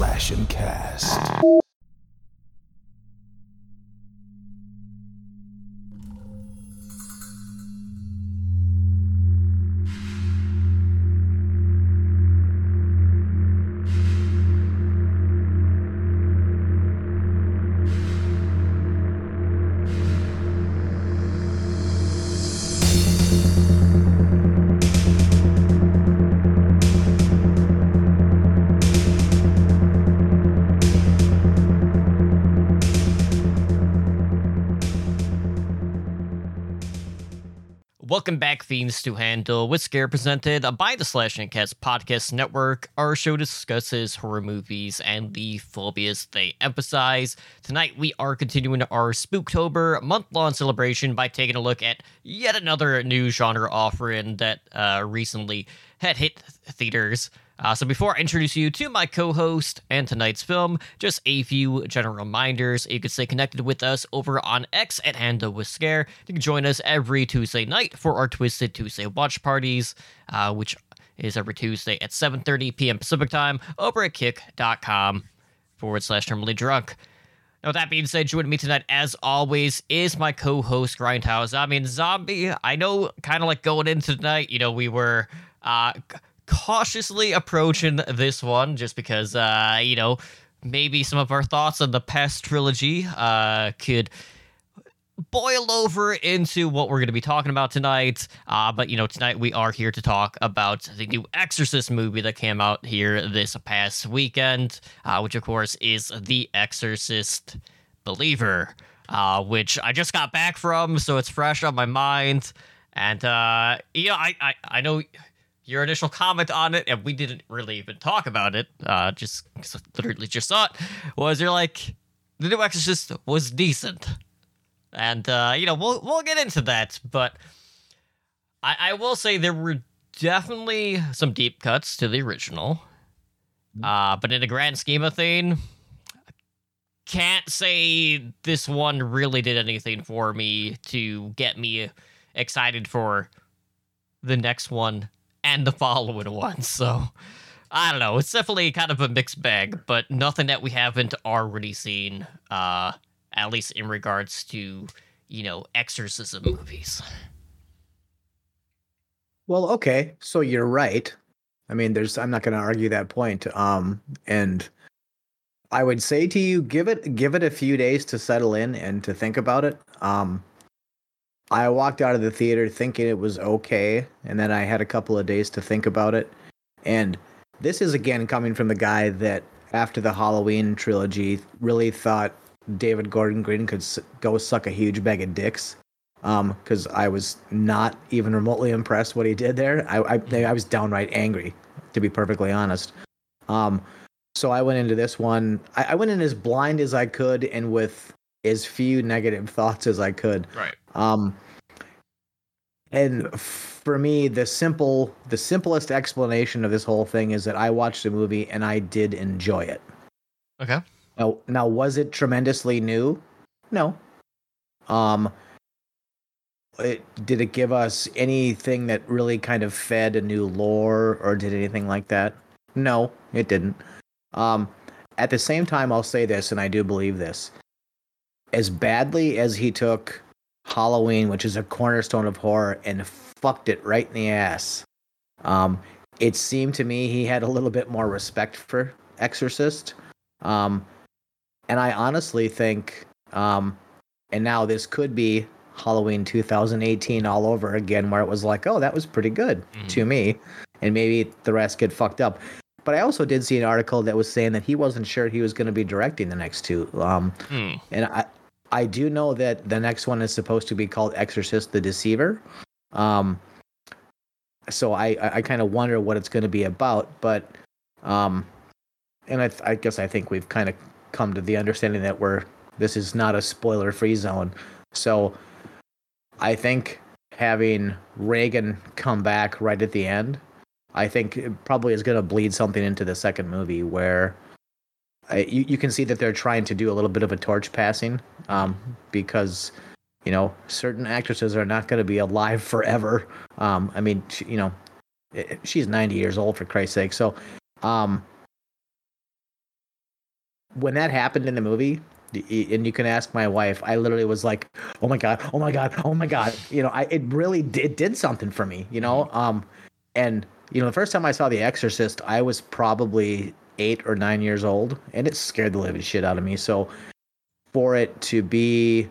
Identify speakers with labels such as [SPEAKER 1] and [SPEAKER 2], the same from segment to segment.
[SPEAKER 1] Slash and Cast.
[SPEAKER 2] Fiends to Handle, with Scare presented by the Slash and Cast Podcast Network. Our show discusses horror movies and the phobias they emphasize. Tonight, we are continuing our Spooktober month long celebration by taking a look at yet another new genre offering that uh, recently had hit theaters. Uh, so before I introduce you to my co-host and tonight's film, just a few general reminders. You can stay connected with us over on X at Handle with Scare. You can join us every Tuesday night for our Twisted Tuesday watch parties, uh, which is every Tuesday at 7.30 p.m. Pacific time over at kick.com forward slash totemly drunk. Now, with that being said, joining me tonight, as always, is my co-host Grindhouse. I mean, Zombie. I know, kind of like going into tonight, you know, we were uh, cautiously approaching this one just because, uh, you know, maybe some of our thoughts on the past trilogy uh, could boil over into what we're going to be talking about tonight. Uh, but, you know, tonight we are here to talk about the new Exorcist movie that came out here this past weekend, uh, which, of course, is The Exorcist Believer, uh, which I just got back from, so it's fresh on my mind. And, uh, yeah, I, I, I know your initial comment on it, and we didn't really even talk about it, uh, just literally just saw it, was you're like, The New Exorcist was decent. And, uh, you know, we'll, we'll get into that, but I, I will say there were definitely some deep cuts to the original. Uh, but in the grand scheme of thing, can't say this one really did anything for me to get me excited for the next one and the following one. So I don't know. It's definitely kind of a mixed bag, but nothing that we haven't already seen, uh, at least in regards to, you know, exorcism movies.
[SPEAKER 3] Well, okay. So you're right. I mean, there's I'm not going to argue that point. Um and I would say to you give it give it a few days to settle in and to think about it. Um I walked out of the theater thinking it was okay, and then I had a couple of days to think about it. And this is again coming from the guy that after the Halloween trilogy really thought David Gordon Green could s- go suck a huge bag of dicks. Um, because I was not even remotely impressed what he did there. I, I I was downright angry, to be perfectly honest. Um, so I went into this one. I, I went in as blind as I could and with as few negative thoughts as I could.
[SPEAKER 2] Right.
[SPEAKER 3] Um, and for me, the simple, the simplest explanation of this whole thing is that I watched the movie and I did enjoy it.
[SPEAKER 2] Okay.
[SPEAKER 3] Now, now was it tremendously new? No. Um, it, did it give us anything that really kind of fed a new lore or did anything like that? No, it didn't. Um, at the same time, I'll say this, and I do believe this. As badly as he took Halloween, which is a cornerstone of horror, and fucked it right in the ass, um, it seemed to me he had a little bit more respect for Exorcist. Um, and I honestly think, um, and now this could be Halloween 2018 all over again, where it was like, oh, that was pretty good
[SPEAKER 2] Mhm.
[SPEAKER 3] to me, and maybe the rest get fucked up. But I also did see an article that was saying that he wasn't sure he was going to be directing the next two. Um,
[SPEAKER 2] Hmm.
[SPEAKER 3] and I, I do know that the next one is supposed to be called Exorcist the Deceiver. Um, so I, I, I kind of wonder what it's going to be about. But, um, and I, th- I guess I think we've kind of come to the understanding that we're this is not a spoiler free zone. So I think having Regan come back right at the end, I think it probably is going to bleed something into the second movie where you, you can see that they're trying to do a little bit of a torch passing um, because you know certain actresses are not going to be alive forever um, i mean she, you know she's 90 years old for christ's sake so um, when that happened in the movie, and you can ask my wife, I literally was like, "Oh my god, oh my god, oh my god!" You know, I it really did, did something for me. You know, um, and you know, the first time I saw The Exorcist, I was probably eight or nine years old, and it scared the living shit out of me. So, for it to be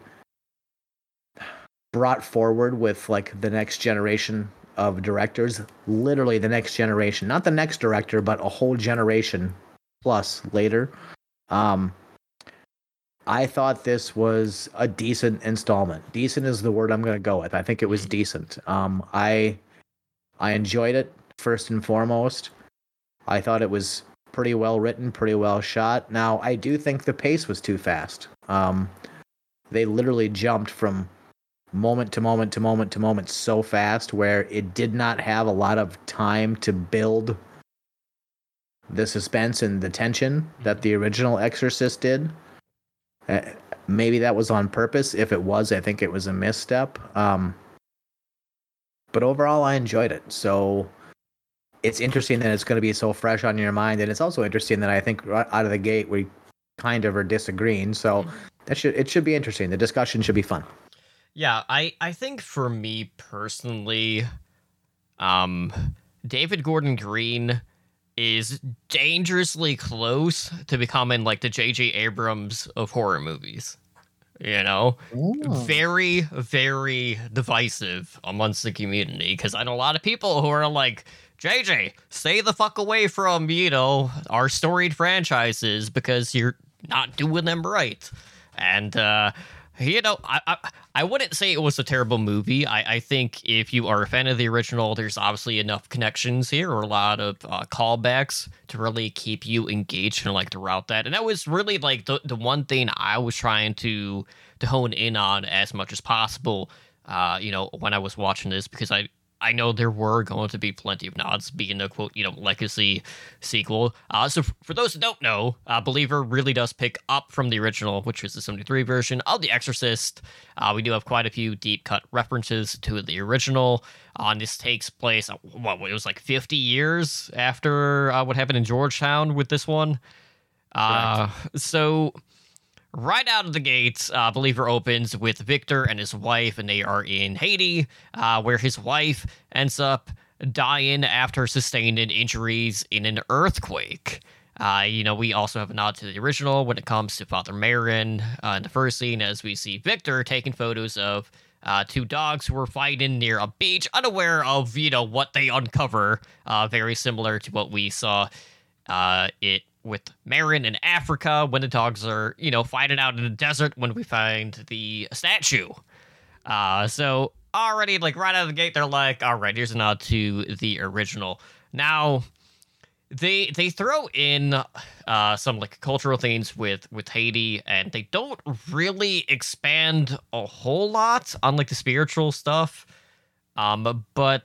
[SPEAKER 3] brought forward with like the next generation of directors, literally the next generation, not the next director, but a whole generation plus later. Um, I thought this was a decent installment. Decent is the word I'm going to go with. I think it was decent. Um, I I enjoyed it first and foremost. I thought it was pretty well written, pretty well shot. Now, I do think the pace was too fast. Um, they literally jumped from moment to moment to moment to moment so fast where it did not have a lot of time to build the suspense and the tension that the original Exorcist did. Uh, maybe that was on purpose. If it was, I think it was a misstep. Um, but overall, I enjoyed it. So it's interesting that it's going to be so fresh on your mind, and it's also interesting that I think right out of the gate we kind of are disagreeing. So that should it should be interesting. The discussion should be fun.
[SPEAKER 2] Yeah, I I think for me personally, um, David Gordon Green is dangerously close to becoming like the J.J. Abrams of horror movies. You know, Ooh. very, very divisive amongst the community because I know a lot of people who are like, JJ, stay the fuck away from, you know, our storied franchises because you're not doing them right. And uh, you know, I, I, I wouldn't say it was a terrible movie. I, I think if you are a fan of the original, there's obviously enough connections here or a lot of uh, callbacks to really keep you engaged and like throughout that. And that was really like the the one thing I was trying to to hone in on as much as possible. Uh, you know, when I was watching this because I I know there were going to be plenty of nods, being a quote, you know, legacy sequel. Uh, so for those who don't know, uh, Believer really does pick up from the original, which was the 73 version of The Exorcist. Uh, we do have quite a few deep cut references to the original. Uh, this takes place, uh, what, it was like 50 years after uh, what happened in Georgetown with this one. Uh, so right out of the gates, uh, Believer opens with Victor and his wife, and they are in Haiti, uh, where his wife ends up dying after sustaining injuries in an earthquake. Uh, you know, we also have a nod to the original when it comes to Father Merrin uh, in the first scene, as we see Victor taking photos of uh, two dogs who were fighting near a beach, unaware of, you know, what they uncover. Uh, very similar to what we saw uh, it with Merrin in Africa when the dogs are, you know, fighting out in the desert when we find the statue. Uh, so already, like right out of the gate, they're like, all right, here's a nod to the original. Now, they they throw in uh, some like cultural things with with Haiti, and they don't really expand a whole lot on like the spiritual stuff. Um, but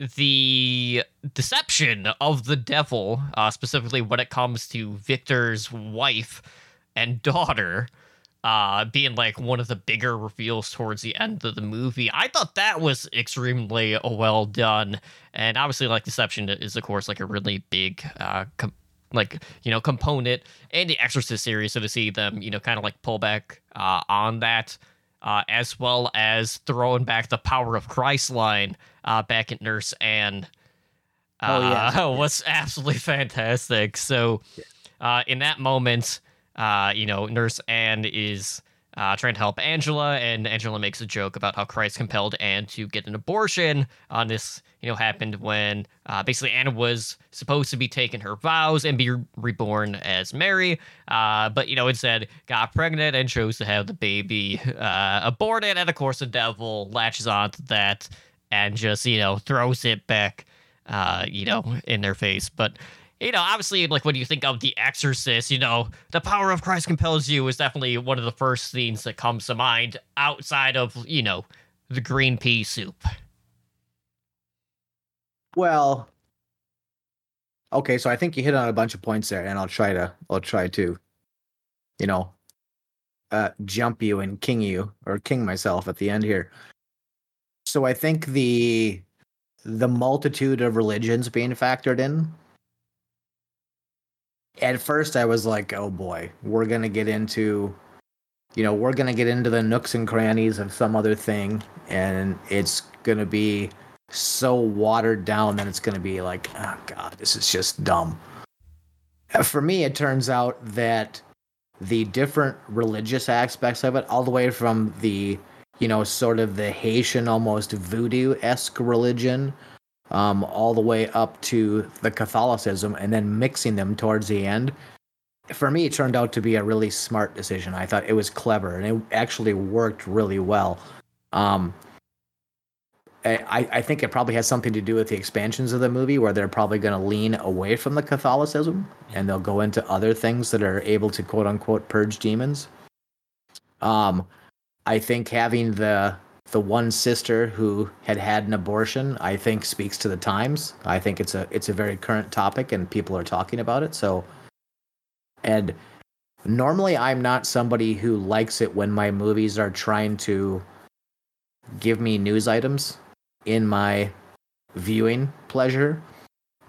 [SPEAKER 2] the deception of the devil, uh, specifically when it comes to Victor's wife and daughter, uh, being like one of the bigger reveals towards the end of the movie. I thought that was extremely well done, and obviously, like deception is of course like a really big, uh, com- like you know, component in the Exorcist series. So to see them, you know, kind of like pull back uh, on that uh, as well as throwing back the power of Christ line uh, back at Nurse Anne. Uh, oh yeah, was absolutely fantastic. So, uh, in that moment, uh, you know, Nurse Anne is uh, trying to help Angela, and Angela makes a joke about how Christ compelled Anne to get an abortion. On this, you know, happened when uh, basically Anna was supposed to be taking her vows and be reborn as Mary, uh, but you know, instead got pregnant and chose to have the baby uh, aborted, and of course, the devil latches onto that and just you know throws it back, uh, you know, in their face. But you know, obviously, like when you think of The Exorcist, you know, the power of Christ compels you is definitely one of the first scenes that comes to mind outside of, you know, the green pea soup.
[SPEAKER 3] Well, okay, so I think you hit on a bunch of points there, and I'll try to, I'll try to, you know, uh, jump you and king you or king myself at the end here. So I think the the multitude of religions being factored in at first I was like, oh boy, we're gonna get into, you know, we're gonna get into the nooks and crannies of some other thing, and it's gonna be so watered down that it's gonna be like, oh god, this is just dumb. Uh, For me, it turns out that the different religious aspects of it, all the way from the, you know, sort of the Haitian almost voodoo esque religion, um, all the way up to the Catholicism, and then mixing them towards the end. For me, it turned out to be a really smart decision. I thought it was clever, and it actually worked really well. Um, I, I think it probably has something to do with the expansions of the movie, where they're probably going to lean away from the Catholicism and they'll go into other things that are able to quote unquote purge demons. Um, I think having the the one sister who had had an abortion, I think speaks to the times. I think it's a it's a very current topic and people are talking about it. So, and normally I'm not somebody who likes it when my movies are trying to give me news items in my viewing pleasure,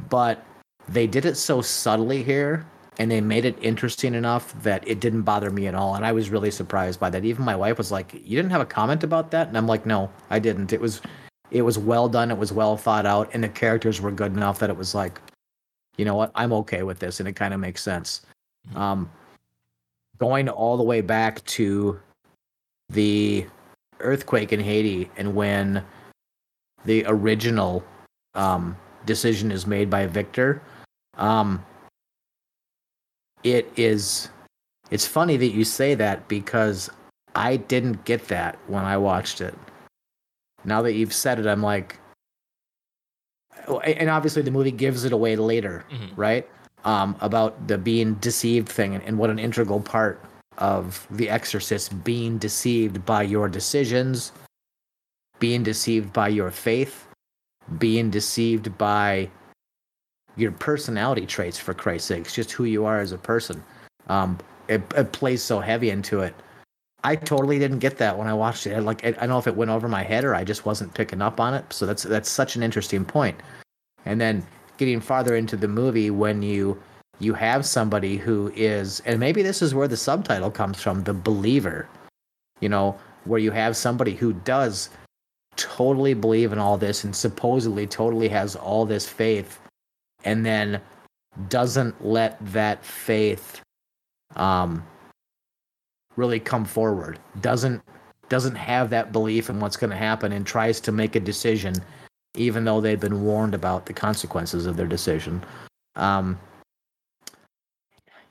[SPEAKER 3] but they did it so subtly here and they made it interesting enough that it didn't bother me at all and i was really surprised by that. Even my wife was like you didn't have a comment about that? And i'm like no i didn't. It was it was well done it was well thought out and the characters were good enough that it was like you know what i'm okay with this and it kind of makes sense. Um going all the way back to the earthquake in haiti and when the original um decision is made by victor um it is it's funny that you say that because I didn't get that when I watched it. Now that you've said it, I'm like oh, and obviously the movie gives it away later,
[SPEAKER 2] Mhm.
[SPEAKER 3] right? Um, about the being deceived thing and, and what an integral part of the exorcist being deceived by your decisions, being deceived by your faith, being deceived by your personality traits for Christ's sake, it's just who you are as a person. Um, it, it plays so heavy into it. I totally didn't get that when I watched it. Like I I don't know if it went over my head or I just wasn't picking up on it. So that's that's such an interesting point. And then getting farther into the movie when you you have somebody who is and maybe this is where the subtitle comes from, the believer. You know, where you have somebody who does totally believe in all this and supposedly totally has all this faith and then doesn't let that faith um really come forward doesn't doesn't have that belief in what's going to happen and tries to make a decision even though they've been warned about the consequences of their decision. Um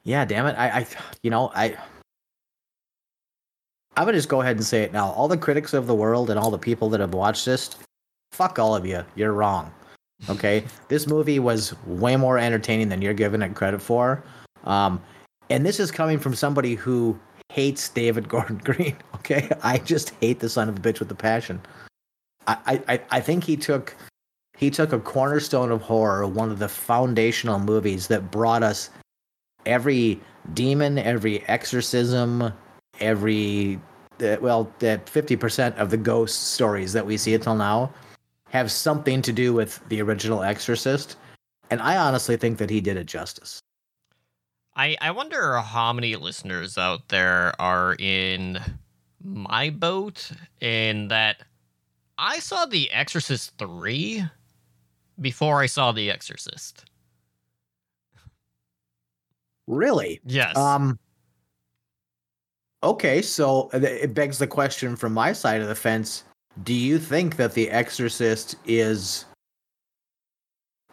[SPEAKER 3] yeah damn it. I i you know i i'm gonna just go ahead and say it now. All the critics of the world and all the people that have watched this fuck all of you. You're wrong. Okay? This movie was way more entertaining than you're giving it credit for. Um and this is coming from somebody who hates david gordon green okay? I just hate the son of a bitch with a passion. I, I i think he took he took a cornerstone of horror one of the foundational movies that brought us every demon every exorcism every uh, well that 50% of the ghost stories that we see until now have something to do with the original exorcist and i honestly think that he did it justice
[SPEAKER 2] I, I wonder how many listeners out there are in my boat in that I saw The Exorcist 3 before I saw The Exorcist.
[SPEAKER 3] really
[SPEAKER 2] Yes.
[SPEAKER 3] Um. Okay, so uh, it begs the question from my side of the fence: Do you think that The Exorcist is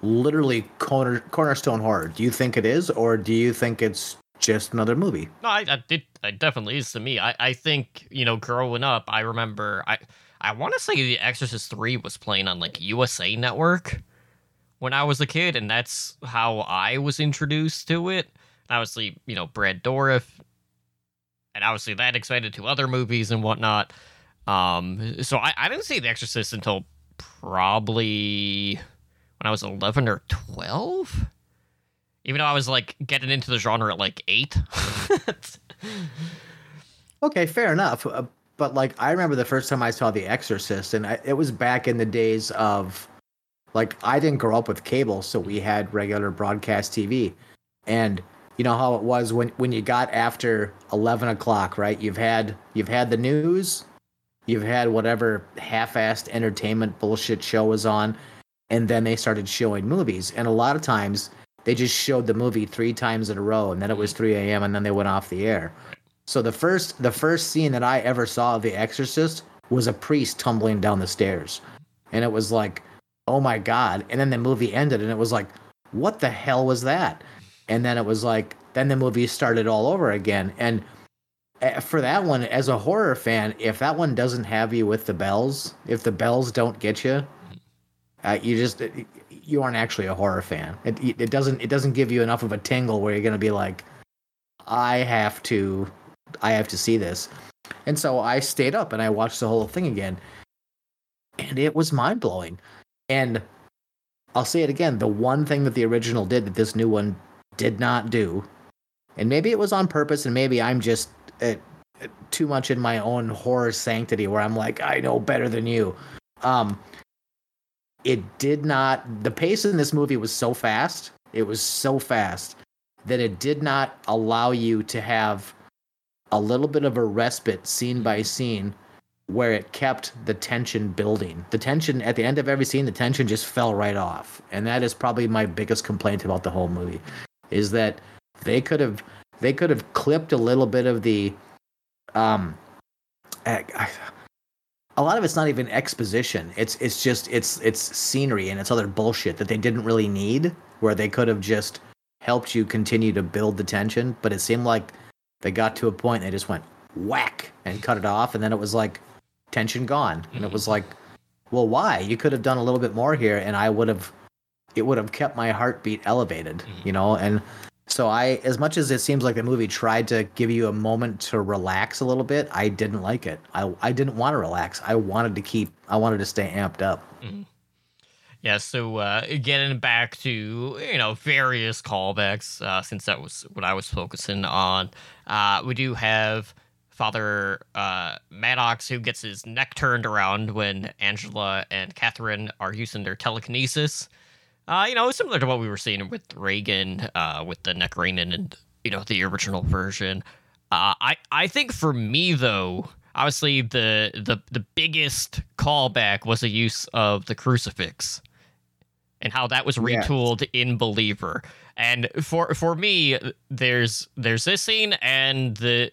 [SPEAKER 3] literally corner cornerstone horror? Do you think it is, or do you think it's just another movie?
[SPEAKER 2] No, I, I it, it definitely is to me. I, I think you know, growing up, I remember I I want to say The Exorcist Three was playing on like USA Network when I was a kid, and that's how I was introduced to it. Obviously, you know, Brad Dourif, and obviously that expanded to other movies and whatnot. Um, so I, I didn't see The Exorcist until probably when I was eleven or twelve. Even though I was like getting into the genre at like eight.
[SPEAKER 3] Okay, fair enough. Uh, but like, I remember the first time I saw The Exorcist, and I, it was back in the days of, like, I didn't grow up with cable, so we had regular broadcast TV, and you know how it was when when you got after 11 o'clock right? You've had you've had the news you've had whatever half-assed entertainment bullshit show was on and then they started showing movies. And a lot of times they just showed the movie three times in a row and then it was mm-hmm. 3 a.m and then they went off the air. So the first the first scene that i ever saw of the exorcist was a priest tumbling down the stairs. And it was like oh my god. And then the movie ended and it was like what the hell was that and then it was like then the movie started all over again. And eh, for that one as a horror fan if that one doesn't have you with the bells if the bells don't get you uh, you just you aren't actually a horror fan. It, it doesn't it doesn't give you enough of a tingle where you're going to be like i have to i have to see this. And so i stayed up and i watched the whole thing again. And it was mind-blowing. And i'll say it again the one thing that the original did that this new one did not do, and maybe it was on purpose, and maybe I'm just uh, too much in my own horror sanctity where I'm like, I know better than you. Um, it did not. The pace in this movie was so fast. It was so fast that it did not allow you to have a little bit of a respite scene by scene where it kept the tension building. The tension at the end of every scene, the tension just fell right off. And that is probably my biggest complaint about the whole movie is that they could have they could have clipped a little bit of the um I, I, a lot of it's not even exposition. It's it's just it's it's scenery and it's other bullshit that they didn't really need where they could have just helped you continue to build the tension but it seemed like they got to a point and they just went whack and cut it off and then it was like tension gone. And it was like well why? You could have done a little bit more here and i would have it would have kept my heartbeat elevated, mm-hmm. you know? And so I as much as it seems like the movie tried to give you a moment to relax a little bit, I didn't like it. I I didn't want to relax. I wanted to keep I wanted to stay amped up. Mm-hmm.
[SPEAKER 2] Yeah, so uh, getting back to you know various callbacks, uh, since that was what I was focusing on, uh, we do have Father uh, Maddox who gets his neck turned around when Angela and Catherine are using their telekinesis. Uh, you know, similar to what we were seeing with Regan, uh, with the Necroranin and you know the original version. Uh, I I think for me though, obviously the the the biggest callback was the use of the crucifix and how that was retooled yes. in Believer. And for for me, there's there's this scene and the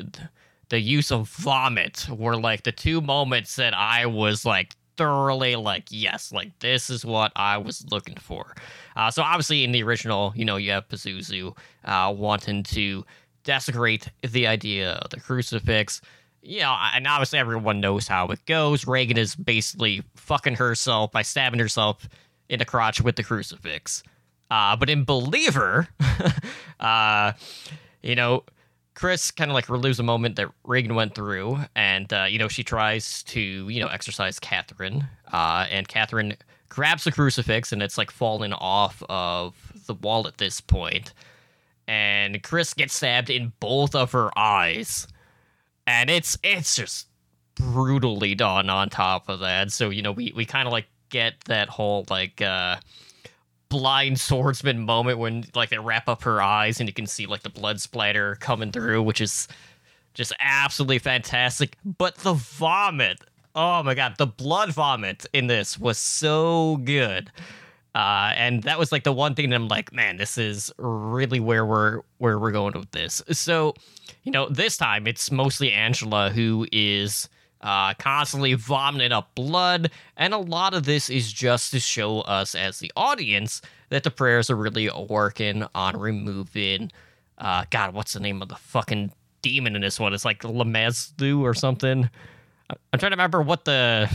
[SPEAKER 2] the use of vomit were like the two moments that I was like thoroughly like, yes, like this is what I was looking for. Uh, so obviously in the original, you know, you have Pazuzu uh, wanting to desecrate the idea of the crucifix. You know, and obviously everyone knows how it goes. regan is basically fucking herself by stabbing herself in the crotch with the crucifix. Uh, but in Believer, uh, you know, Chris kind of like relives a moment that Regan went through, and uh, you know she tries to you know exorcise Catherine, uh, and Catherine grabs the crucifix, and it's like falling off of the wall at this point, and Chris gets stabbed in both of her eyes, and it's it's just brutally done on top of that. So you know we we kind of like get that whole like. uh blind swordsman moment when like they wrap up her eyes and you can see like the blood splatter coming through, which is just absolutely fantastic. But the vomit, oh my god, the blood vomit in this was so good. Uh, and that was like the one thing that I'm like, man, this is really where we're where we're going with this. So, you know, this time it's mostly Angela who is uh, constantly vomiting up blood. And a lot of this is just to show us as the audience that the prayers are really working on removing. Uh, God, what's the name of the fucking demon in this one? It's like Lamazlu or something. I'm trying to remember what the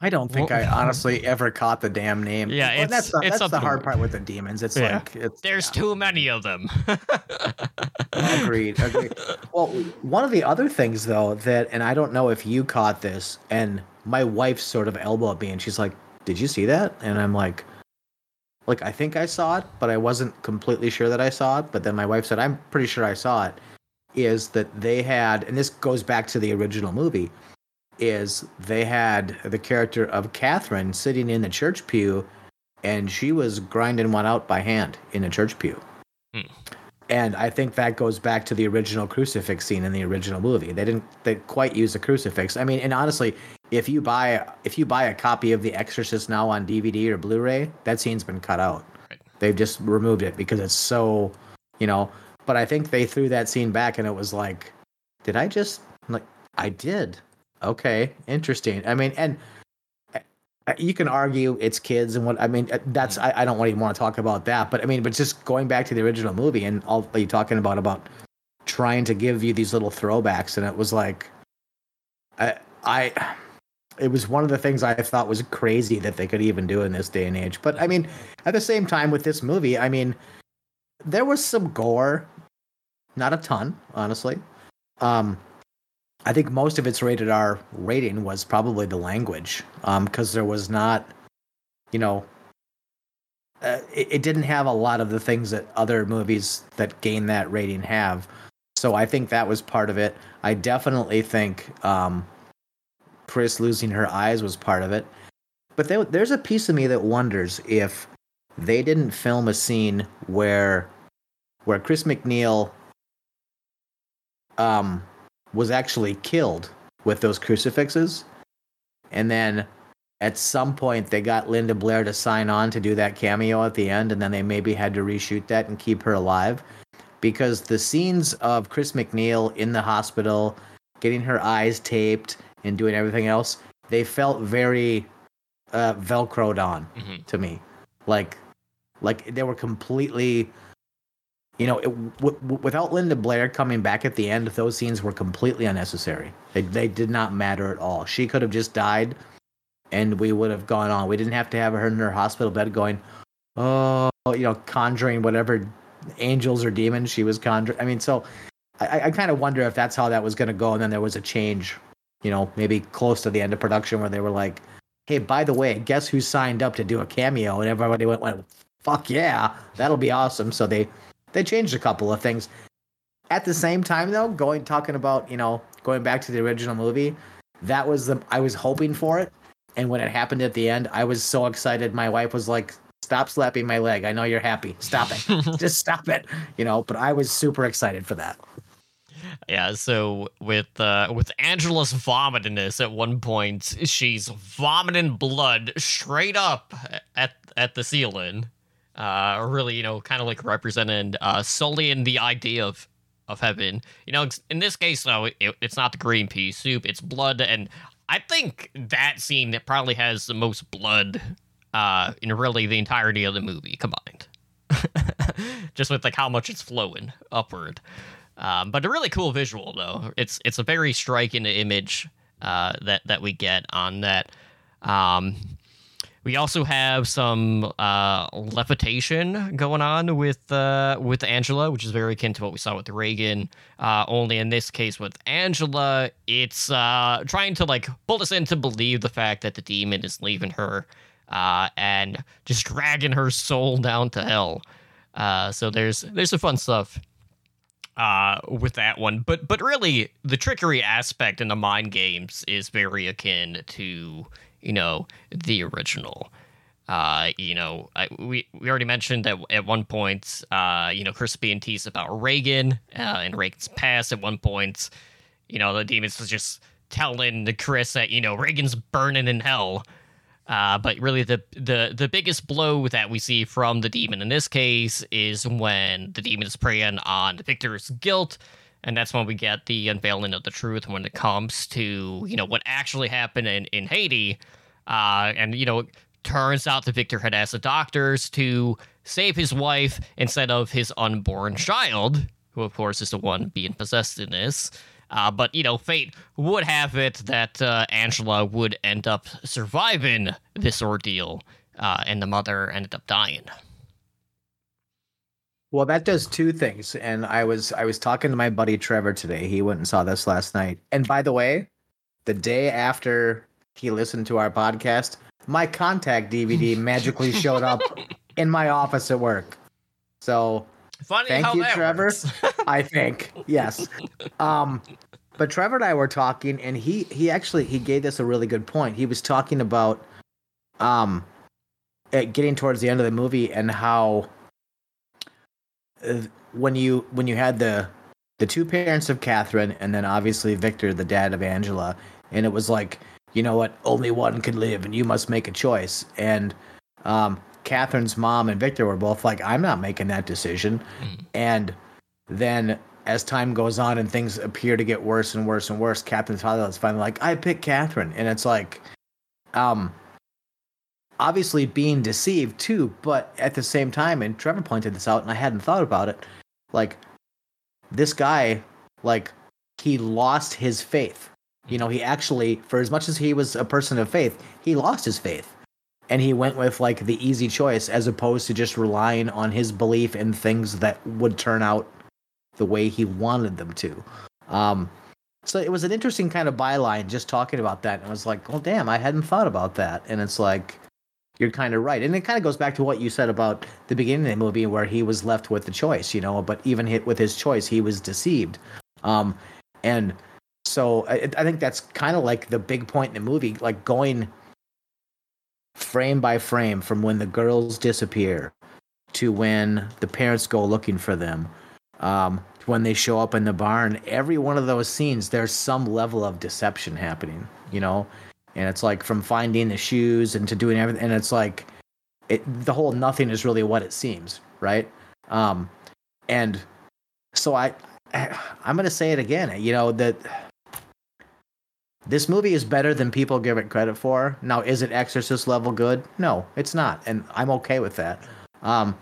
[SPEAKER 3] I don't think well, I honestly ever caught the damn name.
[SPEAKER 2] Yeah,
[SPEAKER 3] well, that's the, that's the hard part with the demons. It's yeah. like it's,
[SPEAKER 2] there's yeah. too many of them.
[SPEAKER 3] agreed. Agreed. Well, one of the other things though that, and I don't know if you caught this, and my wife sort of elbowed me, and she's like, "Did you see that?" And I'm like, "Like I think I saw it, but I wasn't completely sure that I saw it." But then my wife said, "I'm pretty sure I saw it." Is that they had, and this goes back to the original movie is they had the character of Catherine sitting in the church pew, and she was grinding one out by hand in a church pew. Hmm. and I think that goes back to the original crucifix scene in the original movie. They didn't they quite use a crucifix. I mean, and honestly, if you buy if you buy a copy of The Exorcist now on DVD or Blu-ray, that scene's been cut out.
[SPEAKER 2] Right.
[SPEAKER 3] They've just removed it because it's so, you know. But I think they threw that scene back, and it was like, did I just like I did? Okay, interesting. I mean, and uh, you can argue it's kids and what I mean. uh, That's I, I don't even want to talk about that. But I mean, but just going back to the original movie and all you talking about about trying to give you these little throwbacks, and it was like, I I. It was one of the things I thought was crazy that they could even do in this day and age. But I mean, at the same time, with this movie, I mean, there was some gore, not a ton, honestly. Um, I think most of its rated R rating was probably the language, because there was not, you know, uh, it, it didn't have a lot of the things that other movies that gain that rating have. So I think that was part of it. I definitely think um, Chris losing her eyes was part of it. But there, there's a piece of me that wonders if they didn't film a scene where where Chris MacNeil um, was actually killed with those crucifixes. And then at some point, they got Linda Blair to sign on to do that cameo at the end, and then they maybe had to reshoot that and keep her alive. Because the scenes of Chris MacNeil in the hospital, getting her eyes taped and doing everything else, they felt very uh, velcroed on
[SPEAKER 2] Mhm.
[SPEAKER 3] to me. Like, like they were completely you know, it, w- w- without Linda Blair coming back at the end, those scenes were completely unnecessary. They they did not matter at all. She could have just died, and we would have gone on. We didn't have to have her in her hospital bed going, oh, you know, conjuring whatever angels or demons she was conjuring. I mean, so I, I kind of wonder if that's how that was going to go, and then there was a change, you know, maybe close to the end of production where they were like, hey, by the way, guess who signed up to do a cameo? And everybody went, went fuck yeah, that'll be awesome. So they they changed a couple of things. At the same time, though, going talking about you know going back to the original movie, that was the I was hoping for it, and when it happened at the end, I was so excited. My wife was like, "Stop slapping my leg. I know you're happy. Stop it. Just stop it." You know. But I was super excited for that.
[SPEAKER 2] Yeah, so with uh with Angela's vomitiness at one point, she's vomiting blood straight up at at the ceiling. Uh really, you know, kind of like represented uh solely in the idea of of heaven. You know, in this case though, it, it's not the green pea soup, it's blood and I think that scene that probably has the most blood uh in really the entirety of the movie combined. Just with like how much it's flowing upward. Um, but a really cool visual though. It's it's a very striking image uh, that that we get on that. Um, we also have some uh, levitation going on with uh, with Angela, which is very akin to what we saw with Regan. Uh, only in this case with Angela, it's uh, trying to like pull us in to believe the fact that the demon is leaving her uh, and just dragging her soul down to hell. Uh, so there's there's some fun stuff uh, with that one. But but really, the trickery aspect in the mind games is very akin to you know the original. Uh, you know, I, we we already mentioned that at one point, uh, you know, Chris being teased about Regan uh, and Regan's past. At one point, you know, the demons was just telling Chris that you know Regan's burning in hell. Uh, but really, the, the the biggest blow that we see from the demon in this case is when the demon is preying on Victor's guilt, and that's when we get the unveiling of the truth when it comes to you know what actually happened in in Haiti, uh, and you know turns out that Victor had asked the doctors to save his wife instead of his unborn child, who of course is the one being possessed in this. Uh, but you know, fate would have it that uh, Angela would end up surviving this ordeal, uh, and the mother ended up dying.
[SPEAKER 3] Well, that does two things. And I was I was talking to my buddy Trevor today. He went and saw this last night. And by the way, the day after he listened to our podcast, my contact DVD magically showed up in my office at work. So
[SPEAKER 2] Funny
[SPEAKER 3] Thank
[SPEAKER 2] how
[SPEAKER 3] you,
[SPEAKER 2] that
[SPEAKER 3] Trevor.
[SPEAKER 2] works.
[SPEAKER 3] I think yes. Um, but Trevor and I were talking, and he he actually he gave us a really good point. He was talking about um, uh, getting towards the end of the movie and how uh, when you when you had the the two parents of Catherine and then obviously Victor, the dad of Angela, and it was like, you know what, only one can live and you must make a choice. And um, Catherine's mom and Victor were both like, I'm not making that decision. Mm. And then as time goes on and things appear to get worse and worse and worse, Catherine's father is finally like, I pick Catherine. And it's like, um, obviously being deceived too, but at the same time, and Trevor pointed this out and I hadn't thought about it, like this guy, like he lost his faith. You know, he actually, for as much as he was a person of faith, he lost his faith. And he went with like the easy choice as opposed to just relying on his belief in things that would turn out the way he wanted them to. Um, so it was an interesting kind of byline just talking about that. And I was like, oh, damn, I hadn't thought about that. And it's like, you're kind of right. And it kind of goes back to what you said about the beginning of the movie where he was left with the choice, you know, but even hit with his choice, he was deceived. Um, and so I, I think that's kind of like the big point in the movie, like going frame by frame from when the girls disappear to when the parents go looking for them, um, when they show up in the barn. Every one of those scenes, there's some level of deception happening, you know? and it's like from finding the shoes and to doing everything and it's like it the whole nothing is really what it seems right um and so i i'm gonna say it again you know that this movie is better than people give it credit for now is it exorcist level good no it's not and i'm okay with that um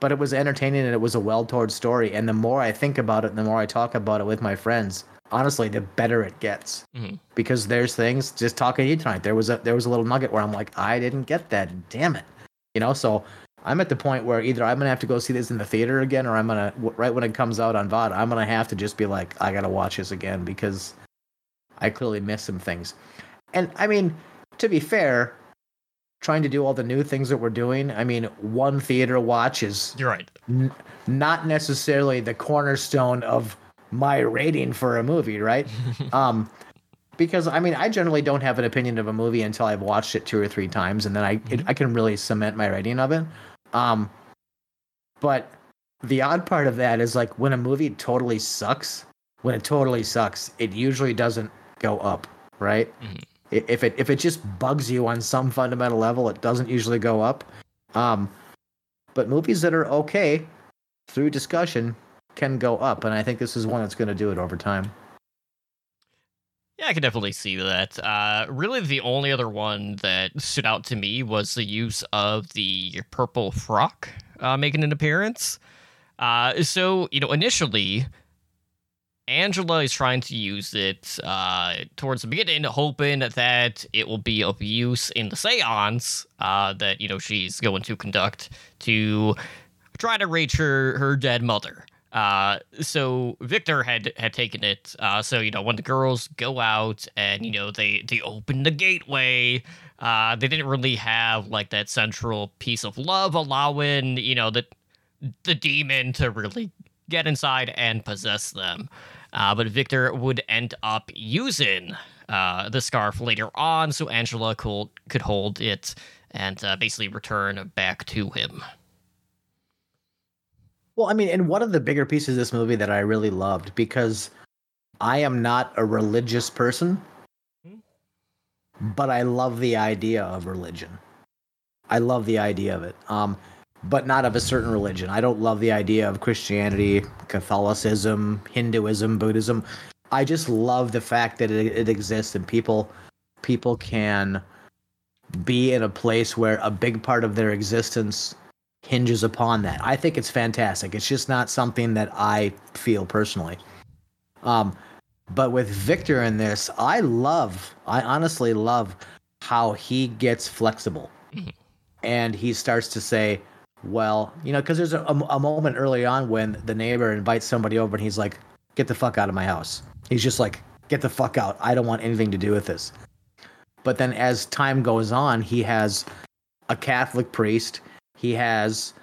[SPEAKER 3] but it was entertaining and it was a well told story and the more i think about it the more i talk about it with my friends honestly, the better it gets. Mm-hmm. Because there's things just talking to you tonight. There was a there was a little nugget where I'm like, I didn't get that. Damn it. You know, so I'm at the point where either I'm gonna have to go see this in the theater again, or I'm gonna right when it comes out on VOD, I'm gonna have to just be like, I gotta watch this again because I clearly missed some things. And I mean, to be fair, trying to do all the new things that we're doing, I mean, one theater watch is
[SPEAKER 2] you're right,
[SPEAKER 3] n- not necessarily the cornerstone of my rating for a movie, right? um, because I mean, I generally don't have an opinion of a movie until I've watched it two or three times, and then I mm-hmm. it, I can really cement my rating of it. Um, but the odd part of that is like when a movie totally sucks. When it totally sucks, it usually doesn't go up, right? Mm-hmm. If it if it just bugs you on some fundamental level, it doesn't usually go up. Um, but movies that are okay through discussion can go up, and I think this is one that's going to do it over time.
[SPEAKER 2] Yeah, I can definitely see that. Uh, really, the only other one that stood out to me was the use of the purple frock uh, making an appearance. Uh, so, you know, initially, Angela is trying to use it uh, towards the beginning, hoping that it will be of use in the seance uh, that, you know, she's going to conduct to try to reach her, her dead mother. Uh, so Victor had had taken it. Uh, so you know when the girls go out and you know they they open the gateway, uh, they didn't really have like that central piece of love allowing you know the the demon to really get inside and possess them. Uh, but Victor would end up using uh, the scarf later on, so Angela could could hold it and uh, basically return back to him.
[SPEAKER 3] Well, I mean, and one of the bigger pieces of this movie that I really loved because I am not a religious person, but I love the idea of religion. I love the idea of it. Um, but not of a certain religion. I don't love the idea of Christianity, Catholicism, Hinduism, Buddhism. I just love the fact that it, it exists and people people can be in a place where a big part of their existence hinges upon that. I think it's fantastic. It's just not something that I feel personally. Um, but with Victor in this, I love, I honestly love how he gets flexible. Mm-hmm. And he starts to say, well, you know, because there's a, a, moment early on when the neighbor invites somebody over and he's like, get the fuck out of my house. He's just like, get the fuck out. I don't want anything to do with this. But then as time goes on, he has a Catholic priest he has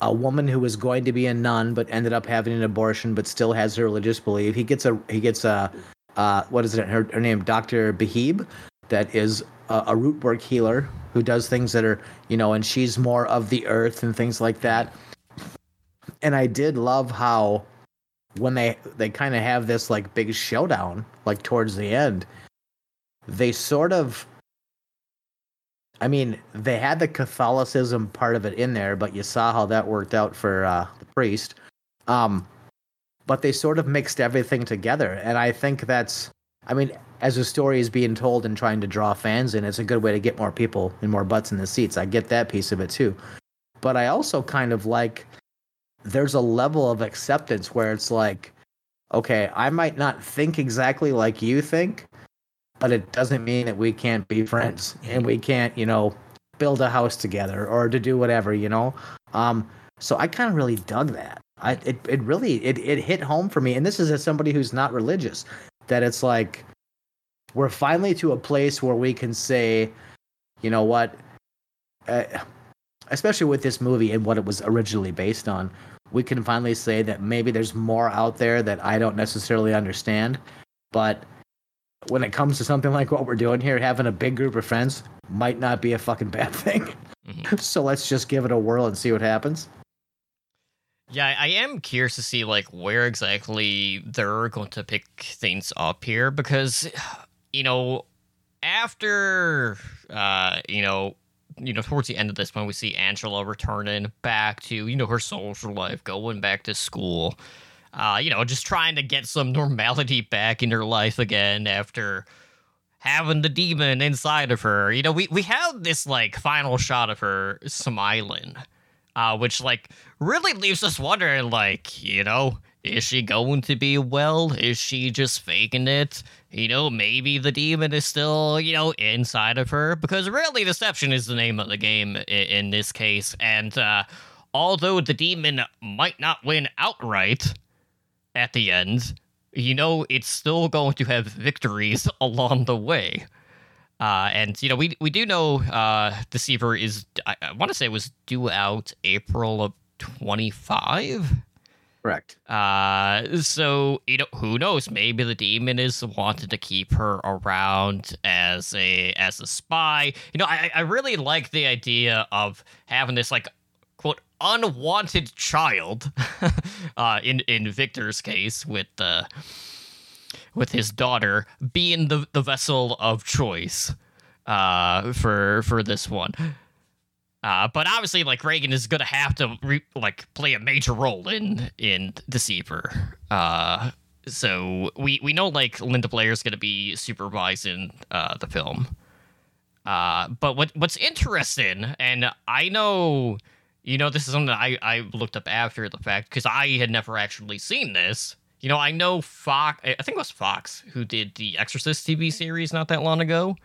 [SPEAKER 3] a woman who was going to be a nun but ended up having an abortion but still has her religious belief. He gets a he gets a uh, what is it? Her, her name Dr. Beehibe, that is a, a root work healer who does things that are you know, and she's more of the earth and things like that. and I did love how when they they kind of have this like big showdown like towards the end, they sort of I mean, they had the Catholicism part of it in there, but you saw how that worked out for uh, the priest. Um, but they sort of mixed everything together, and I think that's. I mean, as a story is being told and trying to draw fans in, it's a good way to get more people and more butts in the seats. I get that piece of it too, but I also kind of like. There's a level of acceptance where it's like, okay, I might not think exactly like you think, but it doesn't mean that we can't be friends and we can't, you know, build a house together or to do whatever, you know. Um, so I kind of really dug that. I it it really it it hit home for me, and this is as somebody who's not religious, that it's like we're finally to a place where we can say, you know what, uh, especially with this movie and what it was originally based on, we can finally say that maybe there's more out there that I don't necessarily understand, but when it comes to something like what we're doing here, having a big group of friends might not be a fucking bad thing. Mm-hmm. so let's just give it a whirl and see what happens.
[SPEAKER 2] Yeah, I am curious to see like where exactly they're going to pick things up here because you know after uh you know you know towards the end of this one we see Angela returning back to you know her social life going back to school uh, you know, just trying to get some normality back in her life again after having the demon inside of her. You know, we, we have this like final shot of her smiling, uh, which like really leaves us wondering, like, you know, is she going to be well? Is she just faking it? You know, maybe the demon is still, you know, inside of her because really deception is the name of the game in, this case. And uh, although the demon might not win outright, at the end, you know it's still going to have victories along the way. Uh, and you know we we do know uh, Deceiver is I, I want to say it was due out April of twenty five.
[SPEAKER 3] Correct.
[SPEAKER 2] Uh, so you know who knows? Maybe the demon is wanted to keep her around as a as a spy. You know, I I really like the idea of having this like quote unwanted child uh, in in Victor's case with uh, with his daughter being the, the vessel of choice uh, for for this one. Uh, but obviously, like Regan is gonna have to re- like play a major role in in Deceiver. Uh, so we we know like Linda Blair is gonna be supervising uh, the film. Uh, but what what's interesting, and I know you know, this is something I, I looked up after the fact because I had never actually seen this. You know, I know Fox, I think it was Fox who did the Exorcist TV series not that long ago.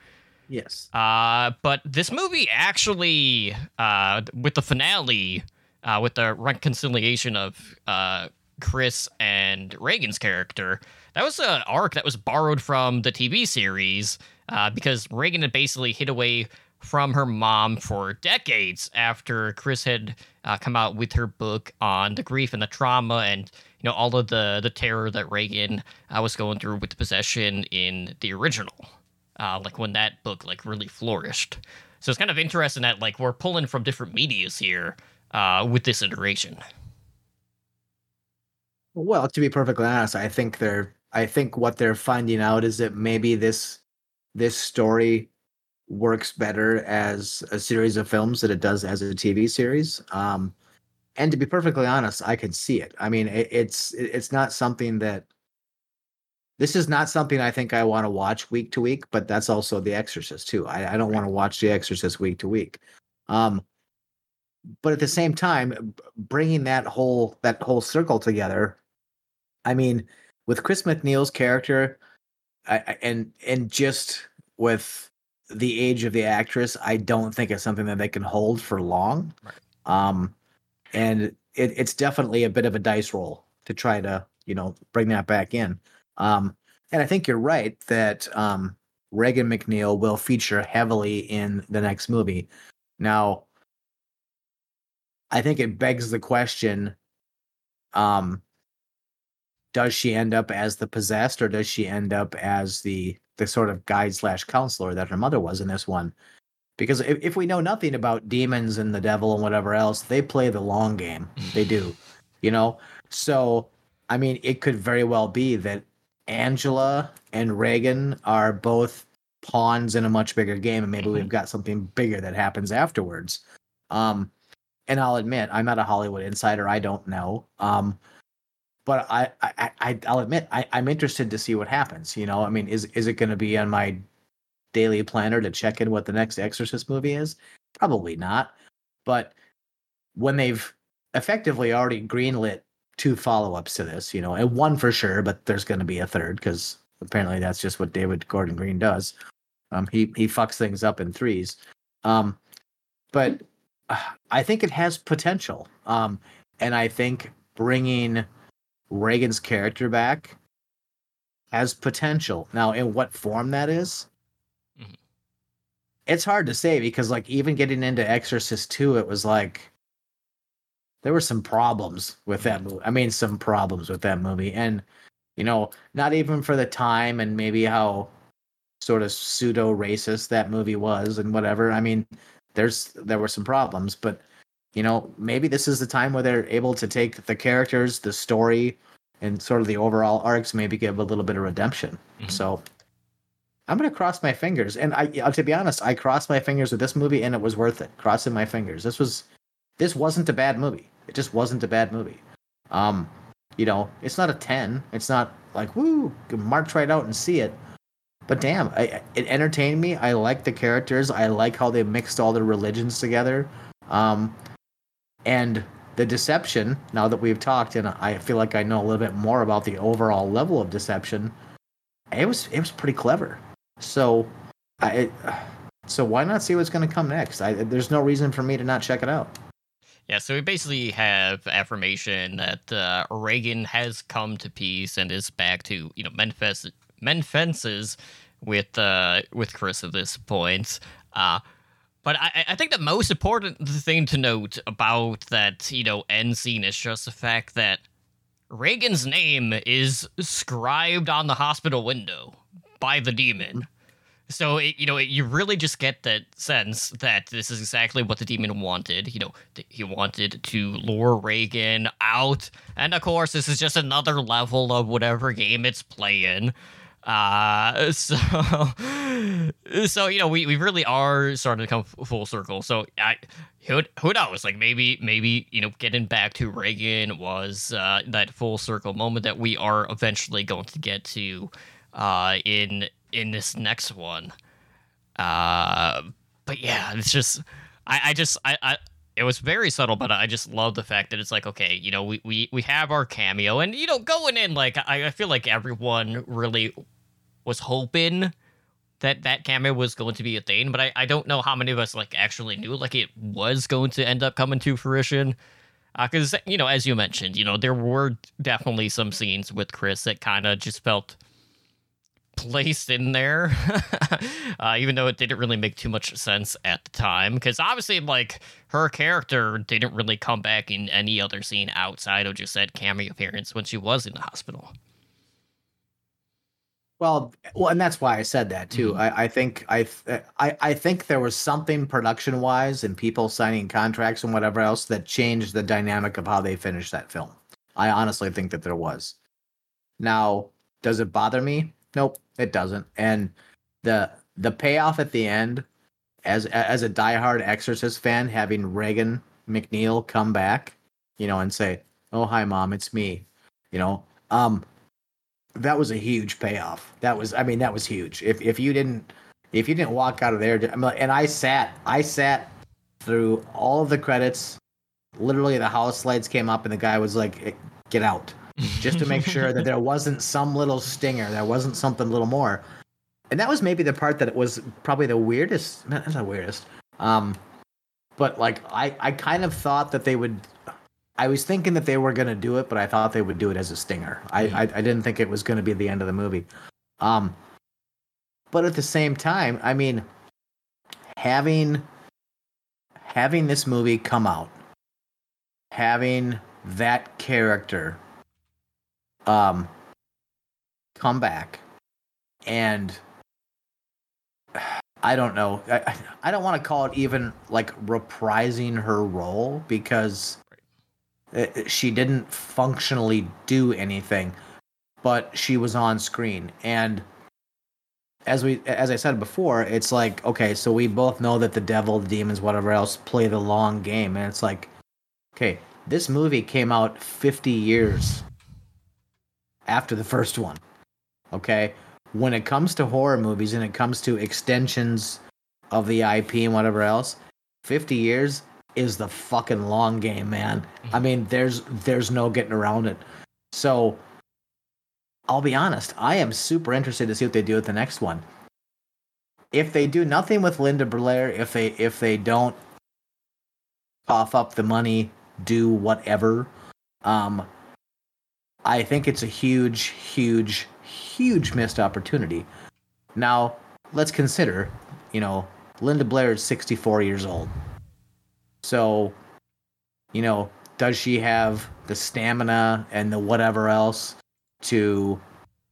[SPEAKER 3] Yes.
[SPEAKER 2] Uh, but this movie actually, uh, with the finale, uh, with the reconciliation of uh, Chris and Regan's character, that was an arc that was borrowed from the TV series uh, because Regan had basically hid away from her mom for decades after Chris had uh, come out with her book on the grief and the trauma and you know all of the the terror that Regan uh, was going through with the possession in the original, uh, like when that book like really flourished. So it's kind of interesting that like we're pulling from different media's here uh, with this iteration.
[SPEAKER 3] Well, to be perfectly honest, I think they're I think what they're finding out is that maybe this this story works better as a series of films than it does as a TV series. Um, and to be perfectly honest, I can see it. I mean, it, it's it's not something that this is not something I think I want to watch week to week, but that's also The Exorcist too. I, I don't want to watch The Exorcist week to week. Um, but at the same time, bringing that whole that whole circle together, I mean, with Chris MacNeil's character, I, and and just with the age of the actress, I don't think it's something that they can hold for long. Right. Um, and it, it's definitely a bit of a dice roll to try to, you know, bring that back in. Um, and I think you're right that um, Regan MacNeil will feature heavily in the next movie. Now, I think it begs the question um, does she end up as the possessed or does she end up as the the sort of guide slash counselor that her mother was in this one. Because if, if we know nothing about demons and the devil and whatever else, they play the long game. They do. you know? So, I mean, it could very well be that Angela and Regan are both pawns in a much bigger game, and maybe
[SPEAKER 2] Mhm.
[SPEAKER 3] we've got something bigger that happens afterwards. Um, and I'll admit, I'm not a Hollywood insider. I don't know. Um, but I, I, I I'll admit, I, I'm interested to see what happens. You know, I mean, is is it going to be on my daily planner to check in what the next Exorcist movie is? Probably not. But when they've effectively already greenlit two follow-ups to this, you know, and one for sure, but there's going to be a third because apparently that's just what David Gordon Green does. Um, he he fucks things up in threes. Um, but uh, I think it has potential. Um, and I think bringing Regan's character back has potential. Now, in what form that is,
[SPEAKER 2] Mhm.
[SPEAKER 3] it's hard to say because, like, even getting into Exorcist 2, it was like there were some problems with that movie. I mean, some problems with that movie. And, you know, not even for the time and maybe how sort of pseudo racist that movie was and whatever. I mean, there's there were some problems, but you know, maybe this is the time where they're able to take the characters, the story, and sort of the overall arcs, maybe give a little bit of redemption.
[SPEAKER 2] Mhm.
[SPEAKER 3] So I'm gonna cross my fingers. And I uh, to be honest, I crossed my fingers with this movie and it was worth it. Crossing my fingers. This was this wasn't a bad movie. It just wasn't a bad movie. Um, you know, it's not a 10. It's not like woo, march right out and see it. But damn, I, it entertained me. I like the characters. I like how they mixed all the religions together. Um, and the deception. Now that we've talked, and I feel like I know a little bit more about the overall level of deception. It was it was pretty clever. So, I so why not see what's going to come next? I, there's no reason for me to not check it out.
[SPEAKER 2] Yeah, so we basically have affirmation that uh, Regan has come to peace and is back to you know men, men fences with uh, with Chris at this point. Uh, but I, I think the most important thing to note about that you know end scene is just the fact that Regan's name is scribed on the hospital window by the demon. So it, you know, it, you really just get that sense that this is exactly what the demon wanted. You know, th- he wanted to lure Regan out, and of course, this is just another level of whatever game it's playing. Uh, so, so you know, we, we really are starting to come full circle. So I, who who knows? Like maybe maybe you know, getting back to Regan was uh, that full circle moment that we are eventually going to get to uh, in in this next one. Uh, but yeah, it's just I, I just I, I it was very subtle, but I just love the fact that it's like okay, you know, we we we have our cameo, and you know, going in like I, I feel like everyone really was hoping that that cameo was going to be a thing, but I, I don't know how many of us like actually knew like it was going to end up coming to fruition. Because you know, as you mentioned, you know, there were definitely some scenes with Chris that kind of just felt placed in there, uh, even though it didn't really make too much sense at the time. Because obviously, like her character didn't really come back in any other scene outside of just that cameo appearance when she was in the hospital.
[SPEAKER 3] Well, well, and that's why I said that too.
[SPEAKER 2] Mhm.
[SPEAKER 3] I, I think I, th- I, I think there was something production wise and people signing contracts and whatever else that changed the dynamic of how they finished that film. I honestly think that there was. Now, does it bother me? Nope, it doesn't. And the the payoff at the end, as as a diehard Exorcist fan, having Regan MacNeil come back, you know, and say, "Oh, hi, mom, it's me," you know, um, that was a huge payoff. That was, I mean, that was huge. If if you didn't, if you didn't walk out of there, I and I sat, I sat through all of the credits. Literally, the house lights came up, and the guy was like, "Eh, "Get out," just to make sure that there wasn't some little stinger, there wasn't something a little more. And that was maybe the part that was probably the weirdest. Not the weirdest. Um, but like I, I kind of thought that they would I was thinking that they were going to do it, but I thought they would do it as a stinger. I, I, I didn't think it was going to be the end of the movie. Um, but at the same time, I mean, having having this movie come out, having that character um come back, and I don't know. I, I don't want to call it even like reprising her role because Uh, She didn't functionally do anything, but she was on screen. And as we as I said before, it's like, okay, so we both know that the devil, the demons, whatever else play the long game. And it's like, okay, this movie came out 50 years after the first one. Okay? When it comes to horror movies and it comes to extensions of the IP and whatever else, 50 years is the fucking long game, man. I mean, there's there's no getting around it. So I'll be honest, I am super interested to see what they do with the next one. If they do nothing with Linda Blair, if they if they don't cough up the money, do whatever, um, I think it's a huge, huge, huge missed opportunity. Now, let's consider, you know, Linda Blair is 64 years old. So, you know, does she have the stamina and the whatever else to,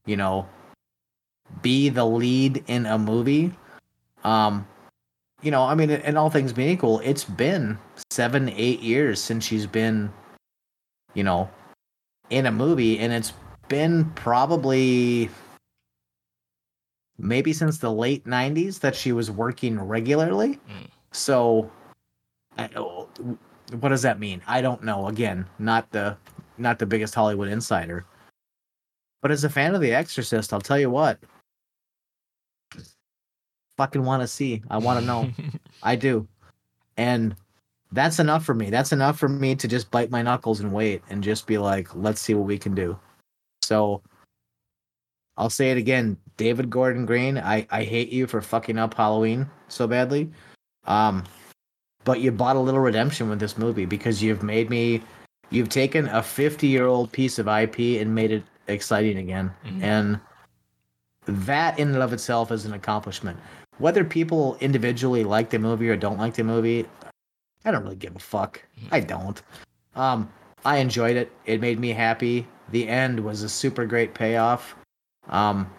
[SPEAKER 3] you know, be the lead in a movie? Um, you know, I mean, in all things being equal, it's been seven, eight years since she's been, you know, in a movie, and it's been probably maybe since the late 90s that she was working regularly.
[SPEAKER 2] Mm.
[SPEAKER 3] So, I, what does that mean? I don't know. Again, not the not the biggest Hollywood insider. But as a fan of The Exorcist, I'll tell you what. Fucking want to see. I want to know. I do. And that's enough for me. That's enough for me to just bite my knuckles and wait and just be like, let's see what we can do. So I'll say it again. David Gordon Green, I, I hate you for fucking up Halloween so badly. Um, but you bought a little redemption with this movie because you've made me, you've taken a 50 year old piece of IP and made it exciting again.
[SPEAKER 2] Mhm.
[SPEAKER 3] And that in and of itself is an accomplishment. Whether people individually like the movie or don't like the movie, I don't really give a fuck. I don't. Um, I enjoyed it. It made me happy. The end was a super great payoff. Um,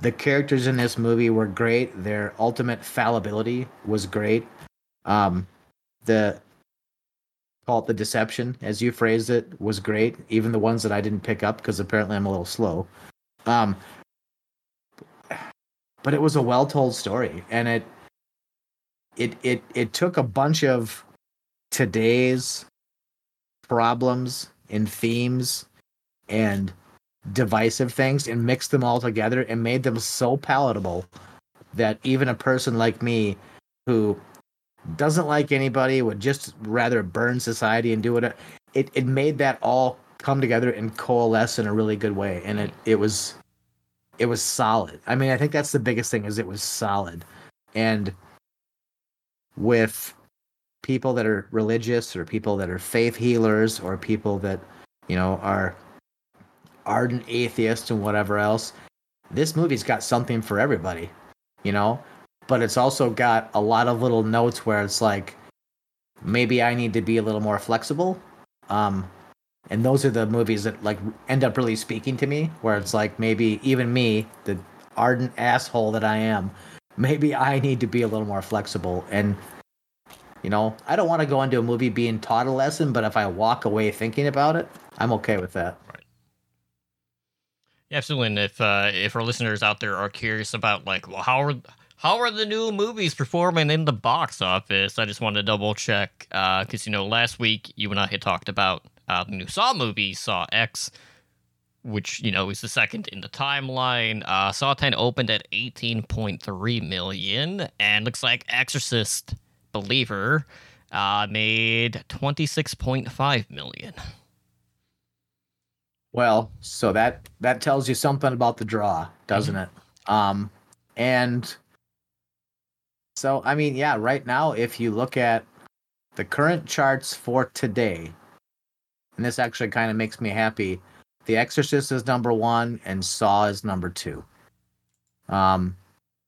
[SPEAKER 3] the characters in this movie were great. Their ultimate fallibility was great. Um, the call it the deception, as you phrased it, was great. Even the ones that I didn't pick up because apparently I'm a little slow. Um, but it was a well told story, and it it it it took a bunch of today's problems and themes and divisive things and mixed them all together and made them so palatable that even a person like me who doesn't like anybody would just rather burn society and do it it, it made that all come together and coalesce in a really good way. And it it was it was solid. I mean i think that's the biggest thing is it was solid. And with people that are religious or people that are faith healers or people that you know are ardent atheists and whatever else this movie's got something for everybody you know? But it's also got a lot of little notes where it's like maybe i need to be a little more flexible. Um and those are the movies that like end up really speaking to me where it's like maybe even me the ardent asshole that i am maybe i need to be a little more flexible and you know i don't want to go into a movie being taught a lesson but if i walk away thinking about it i'm okay with that Right.
[SPEAKER 2] Yeah, absolutely. And if uh, if our listeners out there are curious about like, well, how are how are the new movies performing in the box office? I just wanted to double check because you know last week you and I had talked about uh, the new Saw movie, Saw X, which you know is the second in the timeline. Uh, Saw 10 opened at 18.3 million, and looks like Exorcist Believer uh, made 26.5 million.
[SPEAKER 3] Well, so that that tells you something about the draw, doesn't it? Um and so I mean, yeah, right now if you look at the current charts for today, and this actually kind of makes me happy, The Exorcist is number 1 and Saw is number 2. Um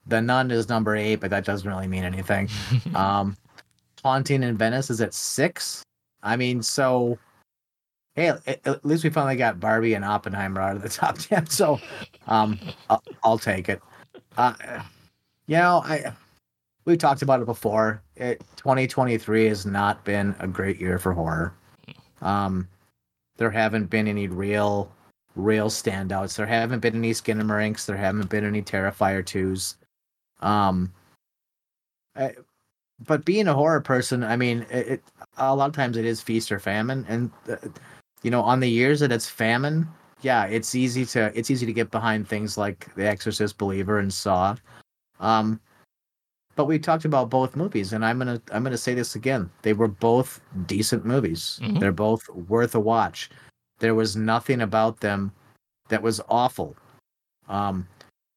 [SPEAKER 3] The Nun is number 8, but that doesn't really mean anything. Um Haunting in Venice is at 6. I mean, so hey, at, at least we finally got Barbie and Oppenheimer out of the top ten. So, um, I'll, I'll take it. Uh, you know, I we talked about it before. It 2023 has not been a great year for horror. Um, there haven't been any real, real standouts. There haven't been any Skinamarink. There haven't been any Terrifier twos. Um, I, but being a horror person, I mean, it, it a lot of times it is feast or famine, and uh, you know, on the years that it's famine, yeah, it's easy to it's easy to get behind things like The Exorcist, Believer, and Saw. Um, but we talked about both movies, and I'm gonna I'm gonna say this again. They were both decent movies.
[SPEAKER 2] Mhm.
[SPEAKER 3] They're both worth a watch. There was nothing about them that was awful. Um,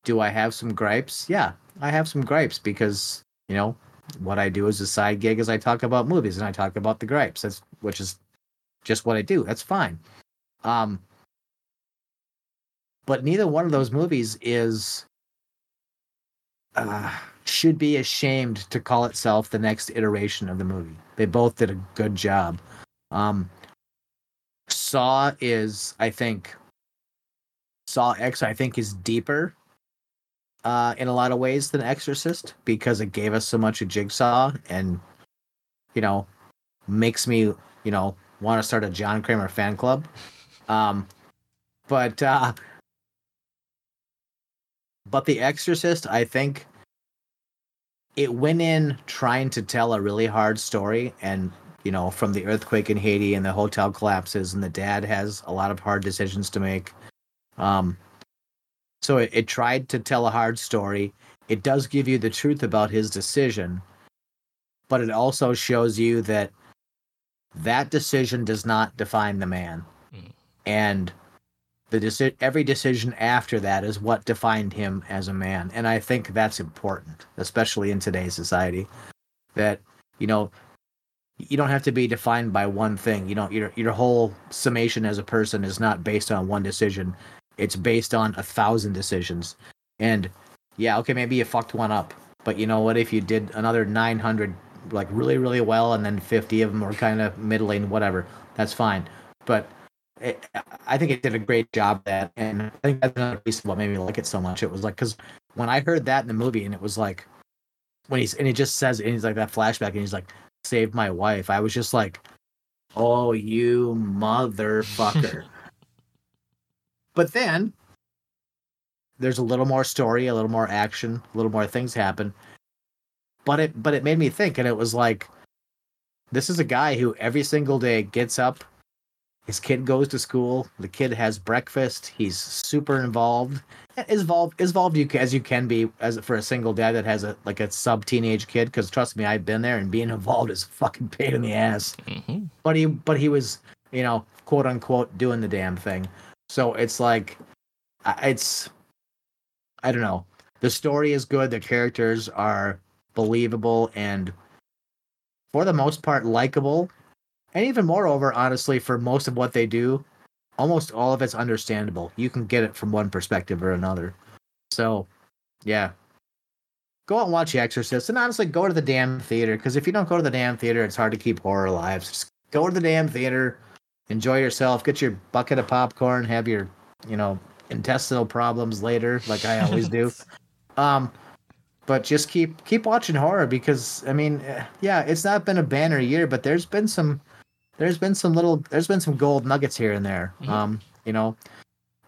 [SPEAKER 3] do I have some gripes? Yeah, I have some gripes because you know what I do as a side gig is I talk about movies and I talk about the gripes. That's which is just what I do. That's fine. Um, but neither one of those movies is uh, should be ashamed to call itself the next iteration of the movie. They both did a good job. Um, Saw is, I think, Saw X, I think, is deeper uh, in a lot of ways than Exorcist because it gave us so much of Jigsaw and, you know, makes me, you know, want to start a John Kramer fan club. Um, but uh, but The Exorcist, I think it went in trying to tell a really hard story and you know from the earthquake in haiti and the hotel collapses and the dad has a lot of hard decisions to make. Um so it, it tried to tell a hard story. It does give you the truth about his decision but it also shows you that that decision does not define the man.
[SPEAKER 2] Mm.
[SPEAKER 3] and the deci- every decision after that is what defined him as a man. And i think that's important especially in today's society that you know you don't have to be defined by one thing. You know your your whole summation as a person is not based on one decision. It's based on a thousand decisions. And yeah okay maybe you fucked one up but you know what? If you did another 900 like really really well and then 50 of them were kind of middling whatever that's fine. But it, I think it did a great job that, and I think that's another piece of what made me like it so much. It was like because when I heard that in the movie, and it was like when he's and he just says and he's like that flashback, and he's like saved my wife. I was just like, oh, you motherfucker. but then there's a little more story, a little more action, a little more things happen. But it but it made me think, and it was like, this is a guy who every single day gets up his kid goes to school. The kid has breakfast. He's super involved. As involved, as involved you as you can be as for a single dad that has a like a sub teenage kid. Because trust me, I've been there, and being involved is a fucking pain in the ass.
[SPEAKER 2] hmm
[SPEAKER 3] But he, but he was, you know, quote unquote, doing the damn thing. So it's like, it's, I don't know. The story is good. The characters are believable and, for the most part, likable. And even moreover, honestly, for most of what they do, almost all of it's understandable. You can get it from one perspective or another. So, yeah. Go out and watch The Exorcist, and honestly, go to the damn theater. Because if you don't go to the damn theater, it's hard to keep horror alive. Just go to the damn theater, enjoy yourself, get your bucket of popcorn, have your, you know, intestinal problems later, like I always do. Um, but just keep keep watching horror because I mean, eh, yeah, it's not been a banner year, but there's been some, there's been some little, there's been some gold nuggets here and there.
[SPEAKER 2] Mhm.
[SPEAKER 3] Um, you know,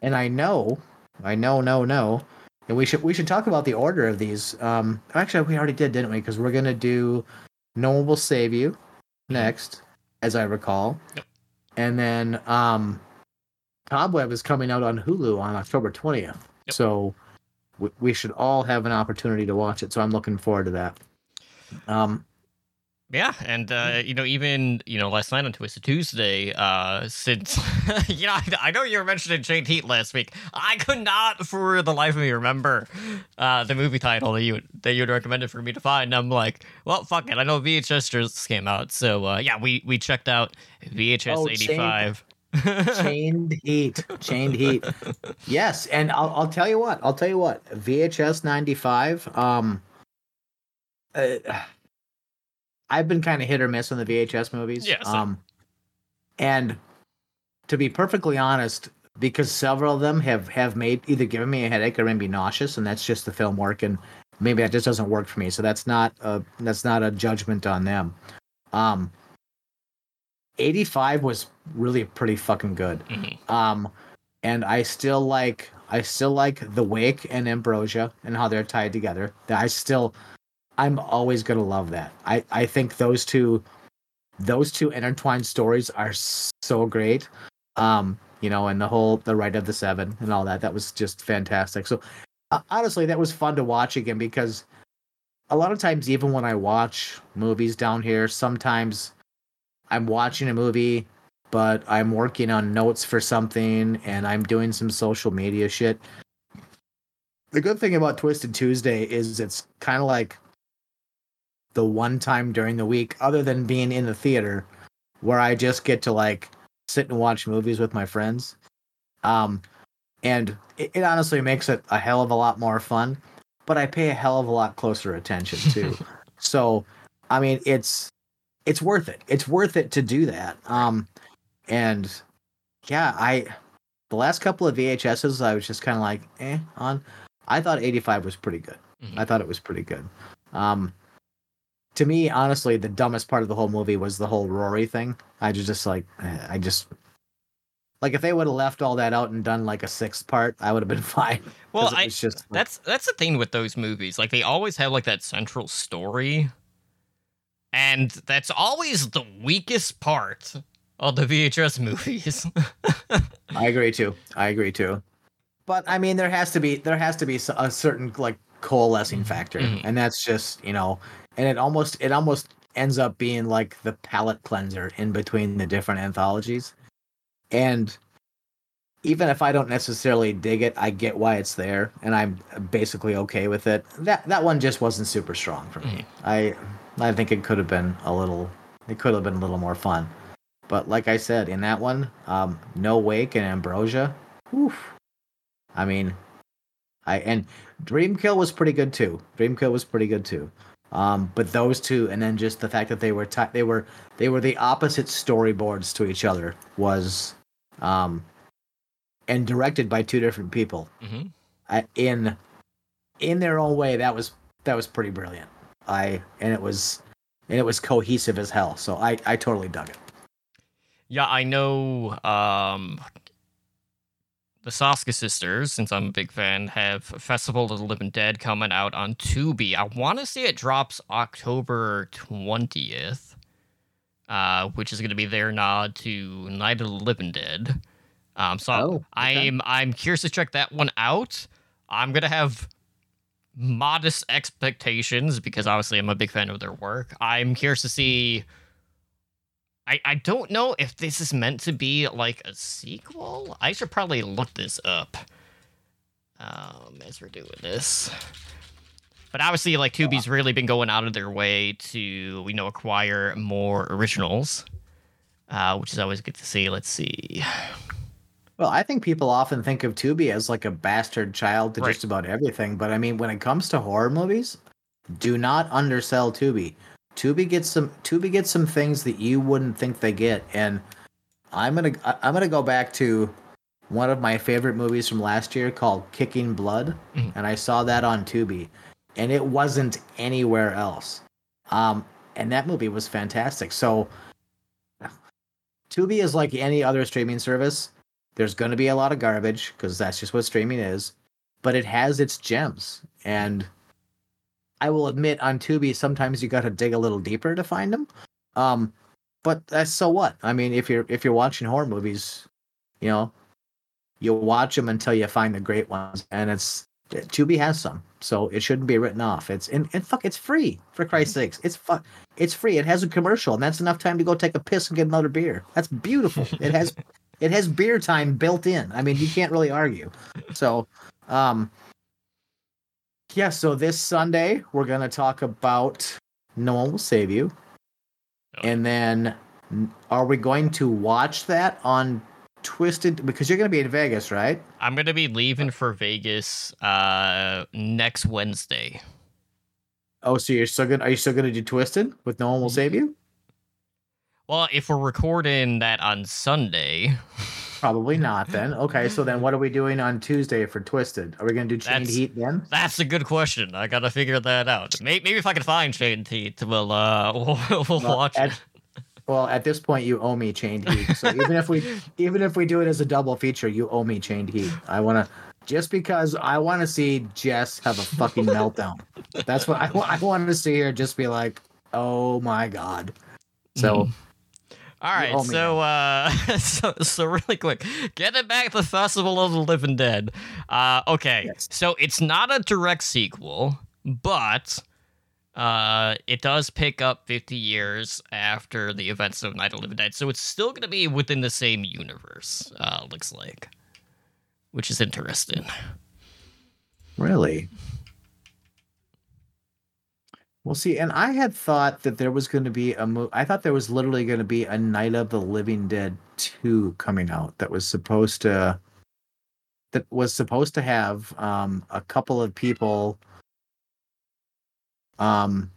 [SPEAKER 3] and I know, I know, no, no, and we should we should talk about the order of these. Um, actually, we already did, didn't we? Because we're gonna do "No One Will Save You" next, as I recall,
[SPEAKER 2] Yep.
[SPEAKER 3] and then um, Cobweb is coming out on Hulu on October twentieth.
[SPEAKER 2] Yep.
[SPEAKER 3] So we, we should all have an opportunity to watch it. So I'm looking forward to that. Um,
[SPEAKER 2] Yeah, and uh, you know, even you know, last night on Twisted Tuesday, uh, since you know, I, I know you were mentioning Chained Heat last week, I could not for the life of me remember uh, the movie title that you that you had recommended for me to find. I'm like, well, fuck it, I know VHS just came out, so uh, yeah, we we checked out VHS
[SPEAKER 3] Oh,
[SPEAKER 2] eighty five.
[SPEAKER 3] chained heat, chained heat. Yes, and I'll I'll tell you what. I'll tell you what. VHS ninety five. Um, uh, I've been kind of hit or miss on the VHS movies.
[SPEAKER 2] Yeah.
[SPEAKER 3] Um, and to be perfectly honest, because several of them have have made either given me a headache or made me nauseous, and that's just the film work, and maybe that just doesn't work for me. So that's not a that's not a judgment on them. Um, eighty five was really pretty fucking good.
[SPEAKER 2] Mhm.
[SPEAKER 3] Um, and I still like I still like the Wake and Ambrosia and how they're tied together. That I still I'm always gonna love that. I I think those two those two intertwined stories are so great. Um, you know, and the whole the right of the seven and all that that was just fantastic. So uh, honestly, that was fun to watch again because a lot of times, even when I watch movies down here, sometimes I'm watching a movie but I'm working on notes for something and I'm doing some social media shit. The good thing about Twisted Tuesday is it's kind of like the one time during the week, other than being in the theater, where I just get to like sit and watch movies with my friends. Um, and it, it honestly makes it a hell of a lot more fun, but I pay a hell of a lot closer attention too. so, I mean, it's it's worth it. It's worth it to do that. Um, and yeah, I the last couple of VHSs I was just kind of like eh on. I thought 85 was pretty good.
[SPEAKER 2] Mhm.
[SPEAKER 3] I thought it was pretty good. Um, to me, honestly, the dumbest part of the whole movie was the whole Rory thing. I just just like I just like if they would have left all that out and done like a sixth part, I would have been fine.
[SPEAKER 2] Well, I
[SPEAKER 3] just
[SPEAKER 2] that's that's the thing with those movies. Like they always have like that central story, and that's always the weakest part of the VHS movies.
[SPEAKER 3] I agree too. I agree too. But I mean, there has to be there has to be a certain like coalescing factor,
[SPEAKER 2] Mhm.
[SPEAKER 3] and that's just you know, and it almost it almost ends up being like the palate cleanser in between the different anthologies, and even if I don't necessarily dig it, I get why it's there, and I'm basically okay with it. That that one just wasn't super strong for me. I I think it could have been a little it could have been a little more fun. But like I said, in that one, um, no wake and ambrosia. Oof. I mean, I and Dreamkill was pretty good too. Dreamkill was pretty good too. Um, but those two, and then just the fact that they were ti they were they were the opposite storyboards to each other was, um, and directed by two different people.
[SPEAKER 2] hmm
[SPEAKER 3] I, in in their own way, that was that was pretty brilliant. I and it was and it was cohesive as hell. So I I totally dug it.
[SPEAKER 2] Yeah, I know. Um, the Soska sisters, since I'm a big fan, have Festival of the Living Dead coming out on Tubi. I want to say it drops October twentieth, uh, which is going to be their nod to Night of the Living Dead. Um, so
[SPEAKER 3] Oh, okay.
[SPEAKER 2] I'm I'm curious to check that one out. I'm gonna have modest expectations because obviously I'm a big fan of their work. I'm curious to see. I, I don't know if this is meant to be like a sequel. I should probably look this up um, as we're doing this. But obviously, like Tubi's really been going out of their way to you know acquire more originals, uh, which is always good to see. Let's see.
[SPEAKER 3] Well, I think people often think of Tubi as like a bastard child to
[SPEAKER 2] Right.
[SPEAKER 3] just about everything, but I mean, when it comes to horror movies, do not undersell Tubi. Tubi gets some Tubi gets some things that you wouldn't think they get, and I'm gonna I'm gonna go back to one of my favorite movies from last year called Kicking Blood,
[SPEAKER 2] Mhm.
[SPEAKER 3] and I saw that on Tubi, and it wasn't anywhere else. Um, and that movie was fantastic. So, Tubi is like any other streaming service there's going to be a lot of garbage because that's just what streaming is but it has its gems and i will admit on tubi sometimes you got to dig a little deeper to find them um but that's so what. I mean if you're if you're watching horror movies you know you'll watch them until you find the great ones and it's tubi has some so it shouldn't be written off. It's and, and fuck it's free for christ's sakes. It's fu- it's free. It has a commercial and that's enough time to go take a piss and get another beer. That's beautiful. It has it has beer time built in. I mean, you can't really argue. So, um, yeah. So this Sunday we're gonna talk about No One Will Save You, and then are we going to watch that on Twisted? Because you're gonna be in Vegas, right?
[SPEAKER 2] I'm gonna be leaving for Vegas uh, next Wednesday.
[SPEAKER 3] Oh, so you're still gonna are you still gonna do Twisted with No One Will Save You?
[SPEAKER 2] Well, if we're recording that on Sunday,
[SPEAKER 3] Probably not. Then okay. So then what are we doing on Tuesday for Twisted? Are we gonna do Chained
[SPEAKER 2] That's-
[SPEAKER 3] Heat then?
[SPEAKER 2] that's a good question. I gotta figure that out. Maybe, maybe if I can find Chained Heat, we'll uh, we'll, we'll
[SPEAKER 3] Well,
[SPEAKER 2] watch
[SPEAKER 3] at-
[SPEAKER 2] it.
[SPEAKER 3] Well, at this point, you owe me Chained Heat. So even if we even if we do it as a double feature, you owe me Chained Heat. I want to just because I want to see Jess have a fucking meltdown. That's what I, I want to see her just be like, "Oh my god." So
[SPEAKER 2] All right,
[SPEAKER 3] owe
[SPEAKER 2] so uh, so so really quick, getting back to the Festival of the Living Dead. Uh, okay,
[SPEAKER 3] Yes.
[SPEAKER 2] so it's not a direct sequel, but uh, it does pick up 50 years after the events of Night of the Living Dead, so it's still going to be within the same universe. Uh, looks like, which is interesting.
[SPEAKER 3] Really? Well, see, and I had thought that there was going to be a mo- I thought there was literally going to be a Night of the Living Dead 2 coming out that was supposed to that was supposed to have um a couple of people um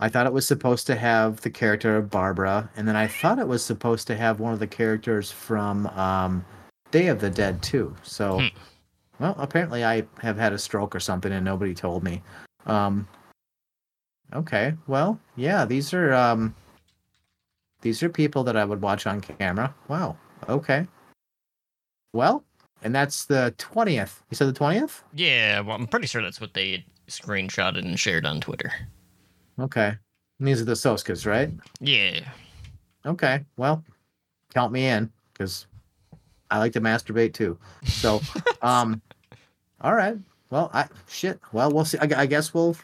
[SPEAKER 3] I thought it was supposed to have the character of Barbara and then I thought it was supposed to have one of the characters from um Day of the Dead too. So
[SPEAKER 2] Hmm.
[SPEAKER 3] well, apparently I have had a stroke or something and nobody told me. Um Okay. Well, yeah, these are um these are people that I would watch on camera. Wow. Okay. Well, and that's the 20th. You said the 20th?
[SPEAKER 2] Yeah, well, I'm pretty sure that's what they screenshotted and shared on Twitter.
[SPEAKER 3] Okay. And these are the Soskas, right?
[SPEAKER 2] Yeah.
[SPEAKER 3] Okay. Well, count me in cuz I like to masturbate too. So, um all right. Well, I shit. Well, we'll see. I, I guess we'll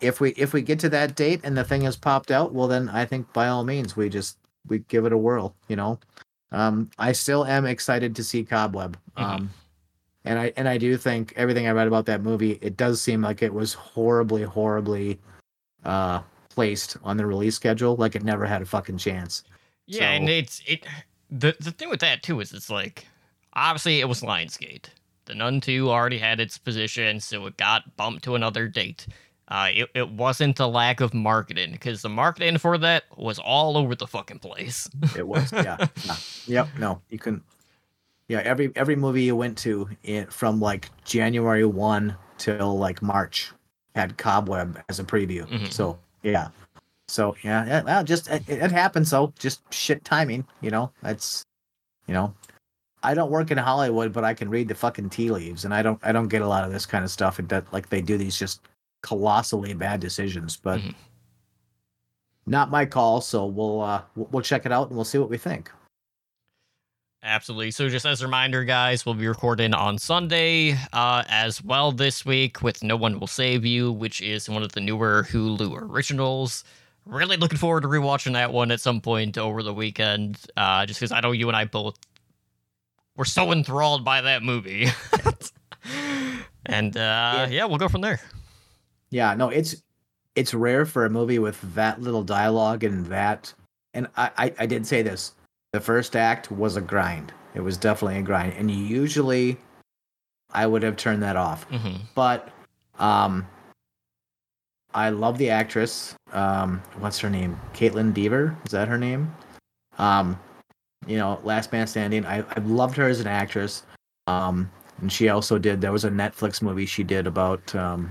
[SPEAKER 3] if we if we get to that date and the thing has popped out, well then I think by all means we just we give it a whirl, you know. Um I still am excited to see Cobweb.
[SPEAKER 2] Mhm.
[SPEAKER 3] Um and I and I do think everything I read about that movie, it does seem like it was horribly horribly uh placed on the release schedule like it never had a fucking chance.
[SPEAKER 2] Yeah, and it's it. The the thing with that too is it's like obviously it was Lionsgate. The Nun Two already had its position, so it got bumped to another date. Uh, it it wasn't a lack of marketing because the marketing for that was all over the fucking place.
[SPEAKER 3] It was, yeah. yeah. Yep. No, you can. Yeah, every every movie you went to from like January one till like March had Cobweb as a preview.
[SPEAKER 2] Mhm.
[SPEAKER 3] So yeah, so yeah, yeah, well, just it, it happens. So just shit timing. You know, that's you know, I don't work in Hollywood, but I can read the fucking tea leaves, and I don't I don't get a lot of this kind of stuff. It that like they do these just colossally bad decisions, but.
[SPEAKER 2] Mhm.
[SPEAKER 3] Not my call, so we'll uh we'll check it out and we'll see what we think.
[SPEAKER 2] Absolutely. So, just as a reminder, guys, we'll be recording on Sunday uh, as well this week with No One Will Save You, which is one of the newer Hulu originals. Really looking forward to rewatching that one at some point over the weekend, uh, just because I know you and I both were so enthralled by that movie. and uh, yeah, we'll go from there.
[SPEAKER 3] Yeah, no, it's it's rare for a movie with that little dialogue and that. And I, I, I did say this: the first act was a grind. It was definitely a grind, and usually, I would have turned that off.
[SPEAKER 2] hmm
[SPEAKER 3] But, um, I love the actress. Um, what's her name? Kaitlyn Dever. Is that her name? Um, you know, Last Man Standing. I I loved her as an actress. Um, and she also did. There was a Netflix movie she did about um,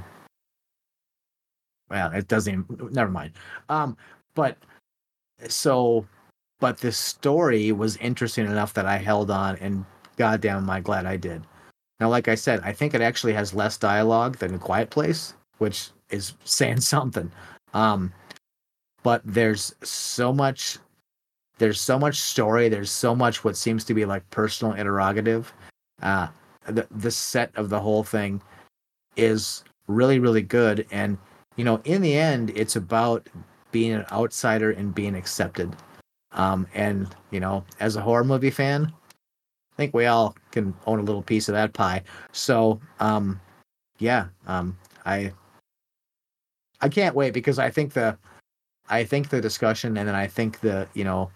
[SPEAKER 3] well, it doesn't even, never mind. Um, but so, but the story was interesting enough that I held on, and goddamn, am I glad I did. Now, like I said, I think it actually has less dialogue than Quiet Place, which is saying something. Um, but there's so much, there's so much story. There's so much what seems to be like personal interrogative. Uh, the the set of the whole thing is really really good, and you know, in the end, it's about being an outsider and being accepted. Um, and you know, as a horror movie fan, I think we all can own a little piece of that pie. So, um, yeah, um, I, I can't wait because I think the, I think the discussion and then I think the, you know,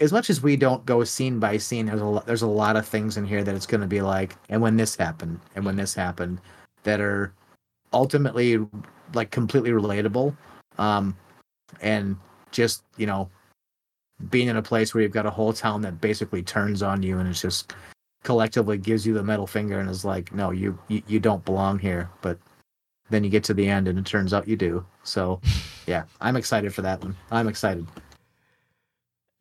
[SPEAKER 3] as much as we don't go scene by scene, there's a there's a lot of things in here that it's going to be like, and when this happened, and when this happened, that are ultimately like completely relatable um and just you know being in a place where you've got a whole town that basically turns on you and it's just collectively gives you the middle finger and is like no you you, you don't belong here but then you get to the end and it turns out you do so yeah, I'm excited for that one. I'm excited.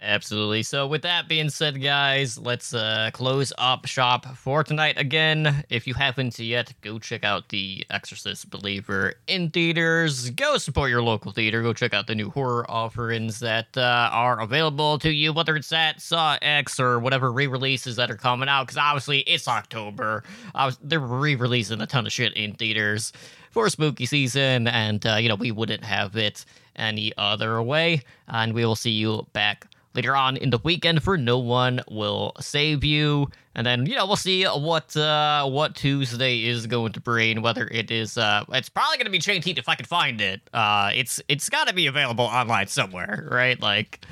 [SPEAKER 2] Absolutely. So with that being said, guys, let's uh close up shop for tonight again. If you haven't yet, go check out the Exorcist Believer in theaters. Go support your local theater. Go check out the new horror offerings that uh, are available to you, whether it's that Saw X or whatever re-releases that are coming out. Because obviously it's October. I was they're re-releasing a ton of shit in theaters for spooky season, and uh, you know we wouldn't have it any other way. And we will see you back later on in the weekend for No One Will Save You. And then, you know, we'll see what uh what Tuesday is going to bring, whether it is uh it's probably gonna be Chained Heat if I can find it. Uh it's it's gotta be available online somewhere, right? Like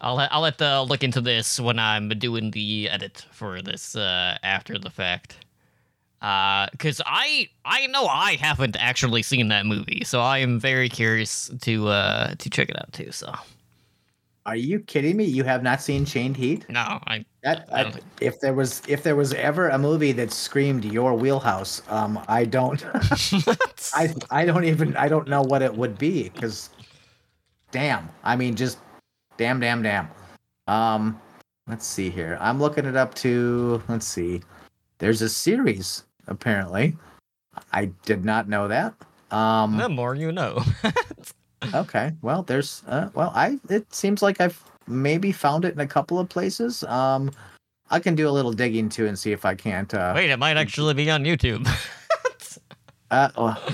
[SPEAKER 2] I'll I'll let the look into this when I'm doing the edit for this uh after the fact. Uh, cause I I know I haven't actually seen that movie, so I am very curious to uh to check it out too. So
[SPEAKER 3] Are you kidding me? You have not seen Chained Heat?
[SPEAKER 2] no, I
[SPEAKER 3] That
[SPEAKER 2] I
[SPEAKER 3] I,
[SPEAKER 2] think-
[SPEAKER 3] if there was if there was ever a movie that screamed your wheelhouse, um, I don't, I I don't even I don't know what it would be because, damn, I mean just, damn, damn, damn. Um, let's see here. I'm looking it up to. Let's see. There's a series apparently. I did not know that. Um,
[SPEAKER 2] the more you know.
[SPEAKER 3] Okay. Well, there's uh, well, I it seems like I've maybe found it in a couple of places. Um, I can do a little digging too and see if I can't. Uh,
[SPEAKER 2] Wait, it might actually be on YouTube.
[SPEAKER 3] uh oh,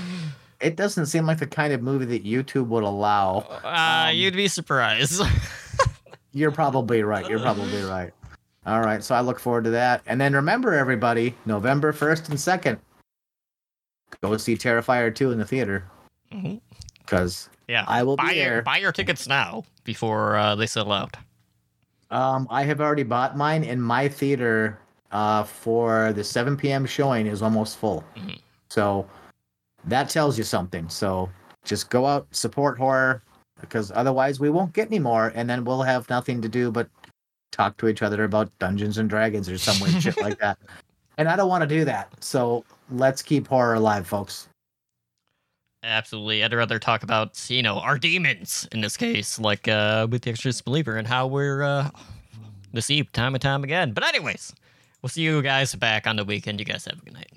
[SPEAKER 3] it doesn't seem like the kind of movie that YouTube would allow.
[SPEAKER 2] Uh,
[SPEAKER 3] Um,
[SPEAKER 2] you'd be surprised.
[SPEAKER 3] You're probably right. You're probably right. All right. So I look forward to that. And then remember, everybody, November first and second, go see Terrifier two in the theater because
[SPEAKER 2] yeah,
[SPEAKER 3] I will
[SPEAKER 2] buy your, buy your tickets now before uh, they sell out.
[SPEAKER 3] Um, I have already bought mine, and my theater uh, for the 7 p.m. showing is almost full.
[SPEAKER 2] Mhm.
[SPEAKER 3] So that tells you something. So just go out, support horror, because otherwise we won't get any more, and then we'll have nothing to do but talk to each other about Dungeons and Dragons or some weird shit like that. And I don't want to do that. So let's keep horror alive, folks.
[SPEAKER 2] Absolutely. I'd rather talk about, you know, our demons in this case, like uh, with the Exorcist Believer and how we're uh, deceived time and time again. But, anyways, we'll see you guys back on the weekend. You guys have a good night.